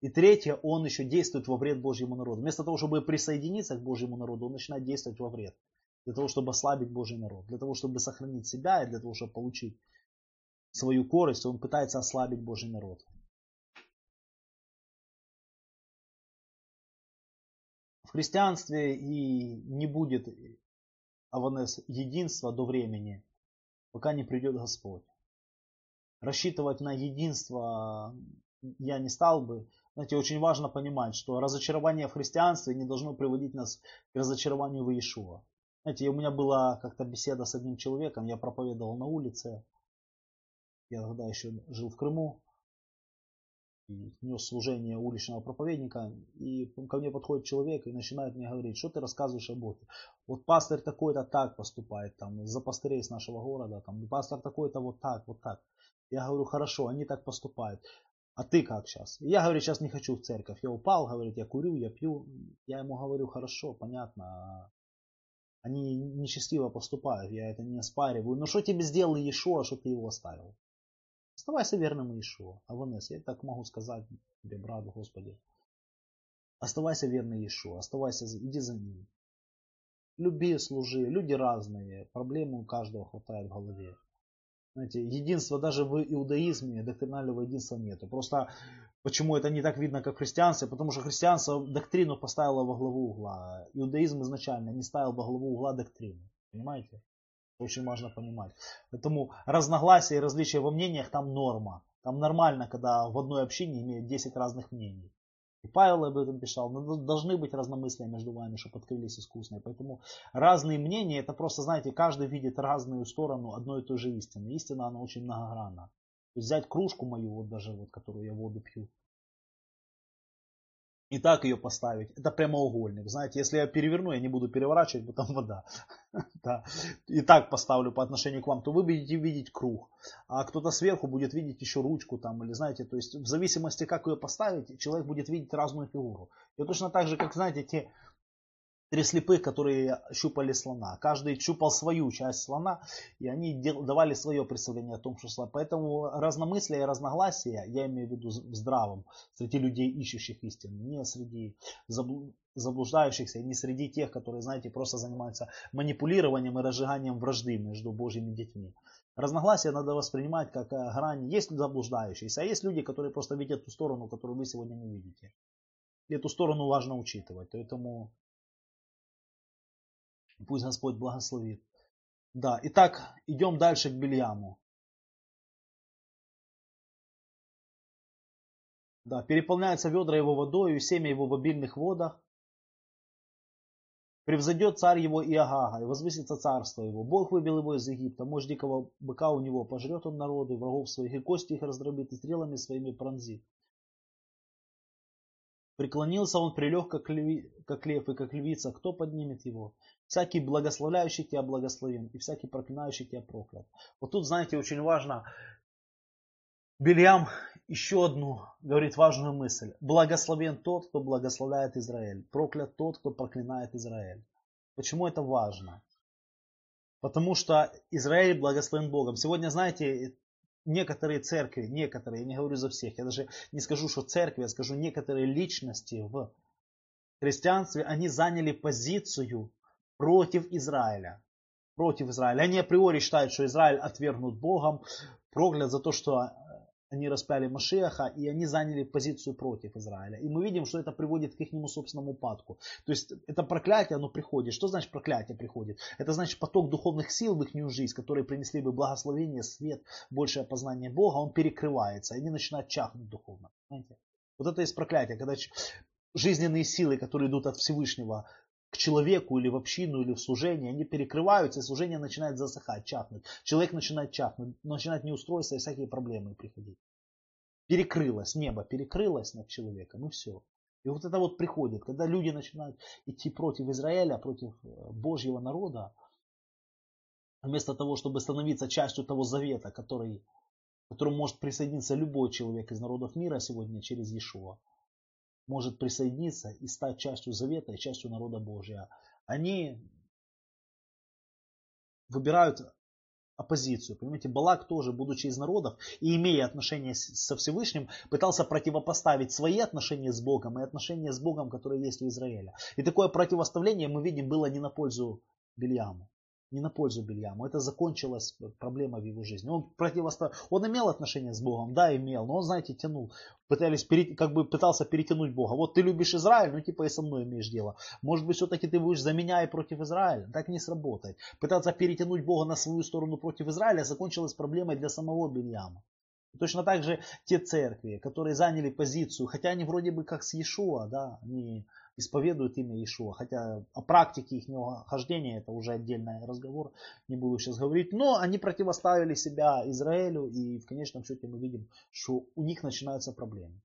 И третье, он еще действует во вред Божьему народу. Вместо того, чтобы присоединиться к Божьему народу, он начинает действовать во вред. Для того, чтобы ослабить Божий народ. Для того, чтобы сохранить себя и для того, чтобы получить свою корость, он пытается ослабить Божий народ. В христианстве и не будет аванес единства до времени, пока не придет Господь. Рассчитывать на единство я не стал бы. Знаете, очень важно понимать, что разочарование в христианстве не должно приводить нас к разочарованию в Иешуа. Знаете, у меня была как-то беседа с одним человеком, я проповедовал на улице, я тогда еще жил в Крыму, нес служение уличного проповедника, и ко мне подходит человек и начинает мне говорить, что ты рассказываешь о Боге. Вот пастор такой-то так поступает, там, за пастырей из нашего города, там, пастор такой-то вот так, вот так. Я говорю, хорошо, они так поступают. А ты как сейчас? Я говорю, сейчас не хочу в церковь. Я упал, говорит, я курю, я пью. Я ему говорю, хорошо, понятно. Они нечестиво поступают, я это не оспариваю. Но что тебе сделал Иешуа, что ты его оставил? Оставайся верным Иешуа. Аванес, я так могу сказать тебе, брат, Господи. Оставайся верным Иешуа, оставайся, иди за ним. Люби, служи. Люди разные. Проблемы у каждого хватает в голове. Знаете, единство даже в иудаизме, доктринального единства нету. Просто почему это не так видно, как в христианстве? Потому что христианство доктрину поставило во главу угла. Иудаизм изначально не ставил во главу угла доктрину. Понимаете? Очень важно понимать. Поэтому разногласия и различия во мнениях там норма. Там нормально, когда в одной общине имеют 10 разных мнений. И Павел об этом писал. Но должны быть разномыслия между вами, чтобы открылись искусные. Поэтому разные мнения, это просто, знаете, каждый видит разную сторону одной и той же истины. Истина, она очень многогранна. То есть взять кружку мою, вот даже вот, которую я воду пью, и так ее поставить. Это прямоугольник. Знаете, если я переверну, я не буду переворачивать, потому там вода. да. И так поставлю по отношению к вам, то вы будете видеть круг. А кто-то сверху будет видеть еще ручку там, или знаете, то есть в зависимости, как ее поставить, человек будет видеть разную фигуру. И точно так же, как, знаете, те три слепых, которые щупали слона. Каждый щупал свою часть слона, и они давали свое представление о том, что слон. Поэтому разномыслие и разногласия, я имею в виду здравым, среди людей, ищущих истину, не среди заблуждающихся, не среди тех, которые, знаете, просто занимаются манипулированием и разжиганием вражды между Божьими детьми. Разногласия надо воспринимать как э, грань. Есть заблуждающиеся, а есть люди, которые просто видят ту сторону, которую вы сегодня не видите. И эту сторону важно учитывать. Поэтому Пусть Господь благословит. Да, итак, идем дальше к Бельяму. Да, переполняются ведра его водою, и семя его в обильных водах. Превзойдет царь его Иагага, и возвысится царство его. Бог выбил его из Египта, мощь дикого быка у него, пожрет он народы, врагов своих, и кости их раздробит, и стрелами своими пронзит. Преклонился он, прилег, как, льви, как лев и как львица. Кто поднимет его? Всякий благословляющий тебя благословен, и всякий проклинающий тебя проклят. Вот тут, знаете, очень важно, Бельям еще одну говорит важную мысль. Благословен тот, кто благословляет Израиль. Проклят тот, кто проклинает Израиль. Почему это важно? Потому что Израиль благословен Богом. Сегодня, знаете, некоторые церкви, некоторые, я не говорю за всех, я даже не скажу, что церкви, я скажу некоторые личности в христианстве, они заняли позицию против Израиля. Против Израиля. Они априори считают, что Израиль отвергнут Богом, проклят за то, что они распяли Машеха, и они заняли позицию против Израиля. И мы видим, что это приводит к их собственному упадку. То есть это проклятие, оно приходит. Что значит проклятие приходит? Это значит поток духовных сил в их жизнь, которые принесли бы благословение, свет, большее познание Бога, он перекрывается, и они начинают чахнуть духовно. Понимаете? Вот это есть проклятие, когда жизненные силы, которые идут от Всевышнего, к человеку или в общину или в служение, они перекрываются, и служение начинает засыхать, чахнуть. Человек начинает чахнуть, начинает не устроиться и всякие проблемы приходить. Перекрылось, небо перекрылось над человеком, и все. И вот это вот приходит, когда люди начинают идти против Израиля, против э, Божьего народа, вместо того, чтобы становиться частью того завета, который, к которому может присоединиться любой человек из народов мира сегодня через Иешуа может присоединиться и стать частью завета и частью народа Божия. Они выбирают оппозицию. Понимаете, Балак тоже, будучи из народов и имея отношения со Всевышним, пытался противопоставить свои отношения с Богом и отношения с Богом, которые есть у Израиля. И такое противоставление, мы видим, было не на пользу Бельяму не на пользу Бельяму. Это закончилась проблема в его жизни. Он противостоял. Он имел отношение с Богом, да, имел, но он, знаете, тянул. Пытались, как бы пытался перетянуть Бога. Вот ты любишь Израиль, ну типа и со мной имеешь дело. Может быть, все-таки ты будешь за меня и против Израиля. Так не сработает. Пытаться перетянуть Бога на свою сторону против Израиля закончилась проблемой для самого Бельяма. Точно так же те церкви, которые заняли позицию, хотя они вроде бы как с Иешуа, да, они исповедуют имя Иешуа. Хотя о практике их хождения это уже отдельный разговор, не буду сейчас говорить. Но они противоставили себя Израилю и в конечном счете мы видим, что у них начинаются проблемы.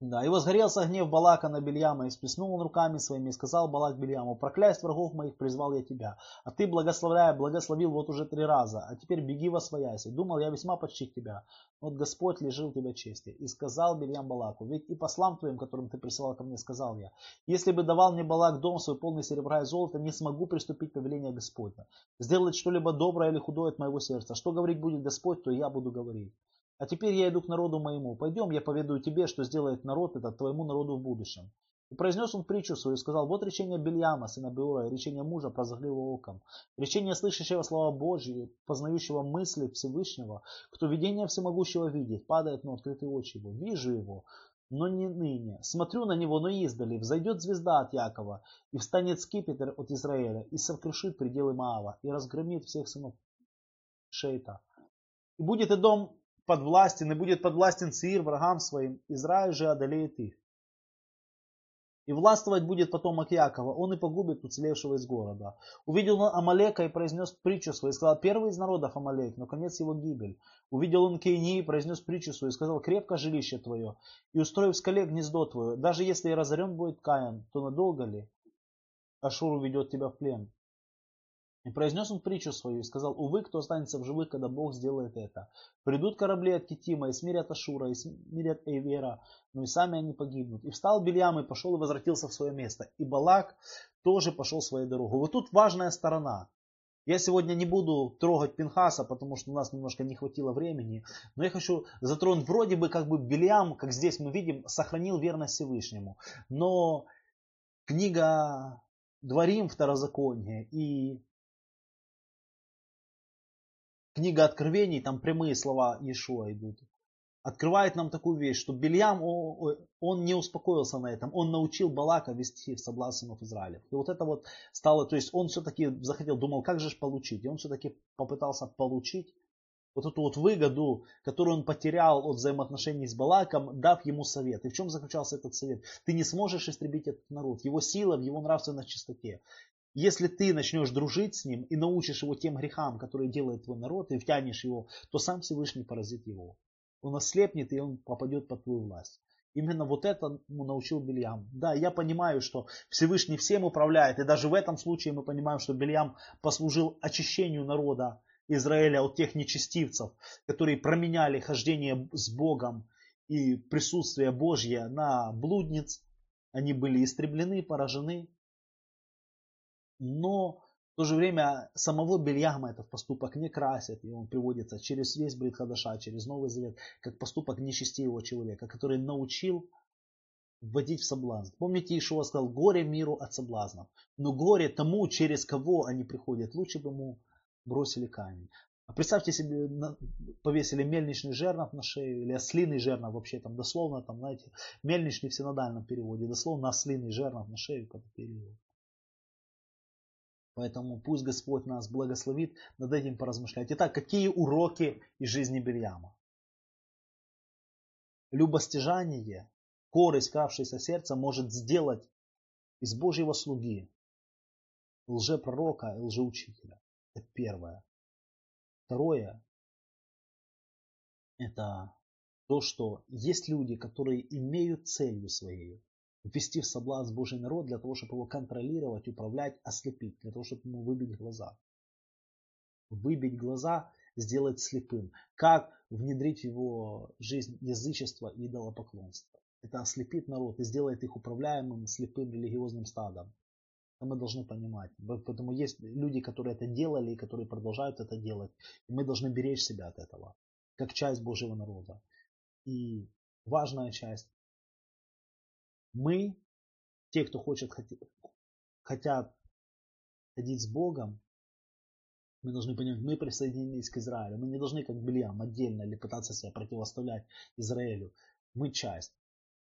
Да, и возгорелся гнев Балака на Бельяма, и сплеснул он руками своими, и сказал Балак Бельяму, проклясть врагов моих призвал я тебя, а ты, благословляя, благословил вот уже три раза, а теперь беги во свояси. Думал, я весьма почтить тебя, вот Господь лежил тебя чести. И сказал Бельям Балаку, ведь и послам твоим, которым ты присылал ко мне, сказал я, если бы давал мне Балак дом свой полный серебра и золота, не смогу приступить повеление Господня, сделать что-либо доброе или худое от моего сердца. Что говорить будет Господь, то я буду говорить. А теперь я иду к народу моему. Пойдем, я поведаю тебе, что сделает народ этот твоему народу в будущем. И произнес он притчу свою и сказал, вот речение Бельяма, сына Беора, и речение мужа, прозорливого оком, речение слышащего слова Божьи, познающего мысли Всевышнего, кто видение всемогущего видит, падает на открытые очи его. Вижу его, но не ныне. Смотрю на него, но издали. Взойдет звезда от Якова, и встанет скипетр от Израиля, и сокрушит пределы Маава, и разгромит всех сынов Шейта. И будет и дом подвластен и будет подвластен Сир врагам своим, Израиль же одолеет их. И властвовать будет потомок Якова, он и погубит уцелевшего из города. Увидел он Амалека и произнес притчу свою, и сказал, первый из народов Амалек, но конец его гибель. Увидел он Кейни и произнес притчу свою, и сказал, крепко жилище твое, и устроив скале гнездо твое, даже если и разорен будет Каин, то надолго ли Ашур уведет тебя в плен? И произнес он притчу свою и сказал, увы, кто останется в живых, когда Бог сделает это. Придут корабли от Китима, и смирят Ашура, и смирят Эйвера, но и сами они погибнут. И встал Бельям, и пошел и возвратился в свое место. И Балак тоже пошел своей дорогой. Вот тут важная сторона. Я сегодня не буду трогать Пинхаса, потому что у нас немножко не хватило времени. Но я хочу затронуть, вроде бы как бы Бельям, как здесь мы видим, сохранил верность Всевышнему. Но книга Дворим, Второзаконие и книга Откровений, там прямые слова Иешуа идут, открывает нам такую вещь, что Бельям, он не успокоился на этом, он научил Балака вести в соблазн сынов Израиля. И вот это вот стало, то есть он все-таки захотел, думал, как же получить, и он все-таки попытался получить вот эту вот выгоду, которую он потерял от взаимоотношений с Балаком, дав ему совет. И в чем заключался этот совет? Ты не сможешь истребить этот народ. Его сила в его нравственной чистоте. Если ты начнешь дружить с ним и научишь его тем грехам, которые делает твой народ, и втянешь его, то сам Всевышний поразит его. Он ослепнет, и он попадет под твою власть. Именно вот это ему научил Бельям. Да, я понимаю, что Всевышний всем управляет, и даже в этом случае мы понимаем, что Бельям послужил очищению народа Израиля от тех нечестивцев, которые променяли хождение с Богом и присутствие Божье на блудниц. Они были истреблены, поражены но в то же время самого Бельяма этот поступок не красит, и он приводится через весь Брит Хадаша, через Новый Завет, как поступок нечестивого человека, который научил вводить в соблазн. Помните, Ишуа сказал, горе миру от соблазнов. Но горе тому, через кого они приходят, лучше бы ему бросили камень. А представьте себе, повесили мельничный жернов на шею, или ослиный жернов, вообще там дословно, там, знаете, мельничный в синодальном переводе, дословно ослиный жернов на шею, как перевод. Поэтому пусть Господь нас благословит над этим поразмышлять. Итак, какие уроки из жизни Бельяма? Любостяжание, корость, вкравшееся сердце может сделать из Божьего слуги лжепророка и лжеучителя. Это первое. Второе, это то, что есть люди, которые имеют целью своей ввести в соблазн Божий народ для того, чтобы его контролировать, управлять, ослепить, для того, чтобы ему выбить глаза. Выбить глаза, сделать слепым. Как внедрить в его жизнь язычество и идолопоклонство. Это ослепит народ и сделает их управляемым слепым религиозным стадом. Это мы должны понимать. Поэтому есть люди, которые это делали и которые продолжают это делать. И мы должны беречь себя от этого, как часть Божьего народа. И важная часть мы, те, кто хочет, хотят ходить с Богом, мы должны понять, мы присоединились к Израилю. Мы не должны, как Бельям, отдельно или пытаться себя противоставлять Израилю. Мы часть.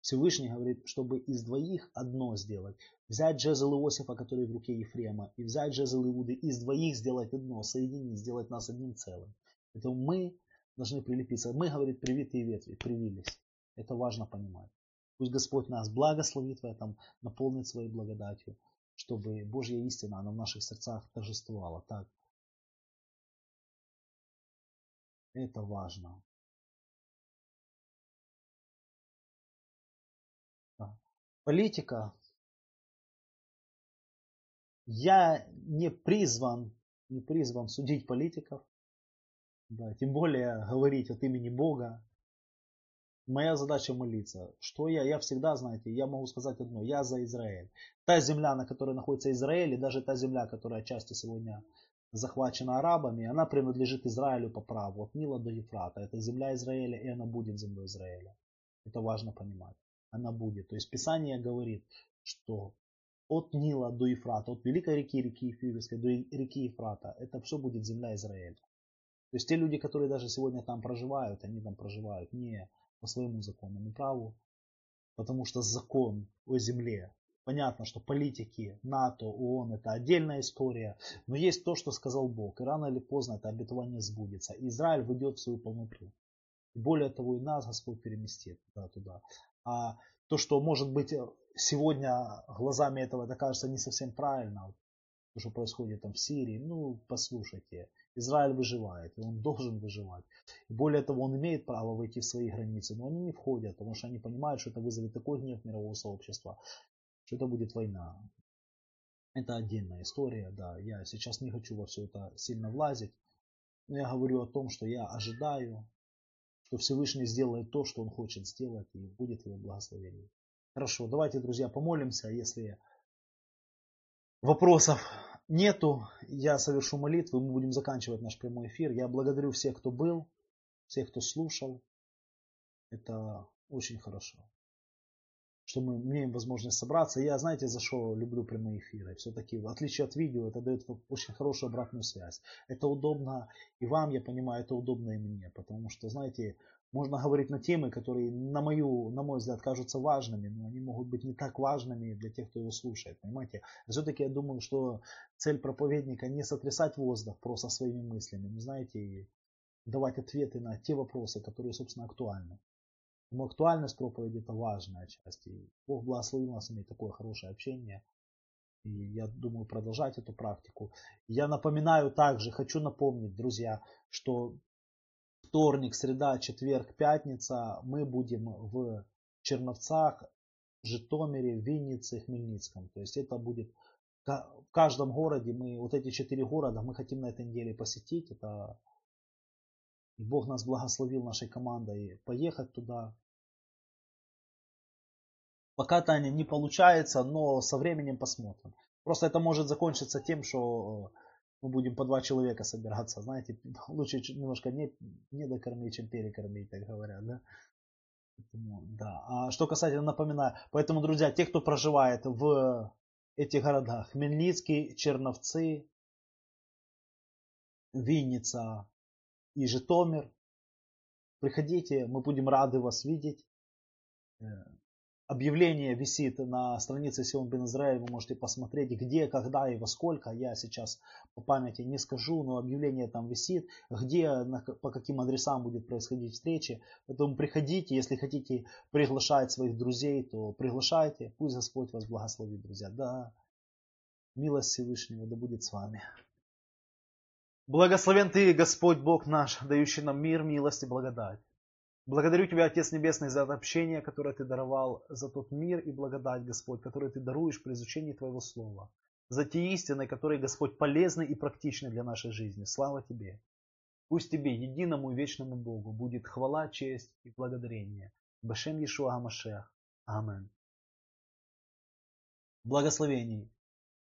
Всевышний говорит, чтобы из двоих одно сделать. Взять жезл Иосифа, который в руке Ефрема, и взять жезл Иуды, из двоих сделать одно, соединить, сделать нас одним целым. Поэтому мы должны прилепиться. Мы, говорит, привитые ветви, привились. Это важно понимать. Пусть Господь нас благословит в этом, наполнит своей благодатью, чтобы Божья истина, она в наших сердцах торжествовала. Так, это важно. политика. Я не призван, не призван судить политиков, да, тем более говорить от имени Бога. Моя задача молиться. Что я? Я всегда, знаете, я могу сказать одно. Я за Израиль. Та земля, на которой находится Израиль, и даже та земля, которая отчасти сегодня захвачена арабами, она принадлежит Израилю по праву. От Нила до Ефрата. Это земля Израиля, и она будет землей Израиля. Это важно понимать. Она будет. То есть Писание говорит, что от Нила до Ефрата, от великой реки, реки Ефирской до реки Ефрата, это все будет земля Израиля. То есть те люди, которые даже сегодня там проживают, они там проживают не по своему законному праву, потому что закон о земле. Понятно, что политики, НАТО, ООН это отдельная история, но есть то, что сказал Бог, и рано или поздно это обетование сбудется. Израиль выйдет в свою полноту. И более того, и нас Господь переместит да, туда. А то, что может быть сегодня глазами этого это кажется не совсем правильно, то, что происходит там в Сирии, ну, послушайте, Израиль выживает, и он должен выживать. И более того, он имеет право войти в свои границы, но они не входят, потому что они понимают, что это вызовет такой гнев мирового сообщества, что это будет война. Это отдельная история, да. Я сейчас не хочу во все это сильно влазить, но я говорю о том, что я ожидаю, что Всевышний сделает то, что он хочет сделать, и будет его благословение. Хорошо, давайте, друзья, помолимся, если вопросов нету, я совершу молитву, мы будем заканчивать наш прямой эфир. Я благодарю всех, кто был, всех, кто слушал. Это очень хорошо. Что мы имеем возможность собраться. Я, знаете, за что люблю прямые эфиры. Все-таки, в отличие от видео, это дает очень хорошую обратную связь. Это удобно и вам, я понимаю, это удобно и мне. Потому что, знаете, можно говорить на темы, которые, на, мою, на мой взгляд, кажутся важными, но они могут быть не так важными для тех, кто его слушает. Понимаете? Все-таки я думаю, что цель проповедника не сотрясать воздух просто своими мыслями, но, знаете, давать ответы на те вопросы, которые, собственно, актуальны. Но актуальность проповеди это важная часть. И Бог благословил нас иметь такое хорошее общение. И я думаю продолжать эту практику. Я напоминаю также, хочу напомнить, друзья, что вторник, среда, четверг, пятница мы будем в Черновцах, Житомире, Виннице, Хмельницком. То есть это будет в каждом городе, мы вот эти четыре города мы хотим на этой неделе посетить. Это Бог нас благословил нашей командой поехать туда. Пока, Таня, не получается, но со временем посмотрим. Просто это может закончиться тем, что мы будем по два человека собираться, знаете, лучше немножко не, не докормить, чем перекормить, так говорят, да. Поэтому, да. А что касательно, напоминаю, поэтому, друзья, те, кто проживает в этих городах, Хмельницкий, Черновцы, Винница и Житомир, приходите, мы будем рады вас видеть. Объявление висит на странице Сион Бен Израиль. Вы можете посмотреть, где, когда и во сколько. Я сейчас по памяти не скажу, но объявление там висит. Где, по каким адресам будет происходить встречи. Поэтому приходите. Если хотите приглашать своих друзей, то приглашайте. Пусть Господь вас благословит, друзья. Да, милость Всевышнего да будет с вами. Благословен Ты, Господь Бог наш, дающий нам мир, милость и благодать. Благодарю Тебя, Отец Небесный, за это общение, которое Ты даровал, за тот мир и благодать, Господь, который Ты даруешь при изучении Твоего Слова, за те истины, которые, Господь, полезны и практичны для нашей жизни. Слава Тебе! Пусть Тебе, единому и вечному Богу, будет хвала, честь и благодарение. Башем Иешуа Амашех. Амин. Благословений,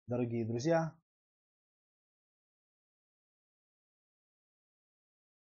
дорогие друзья.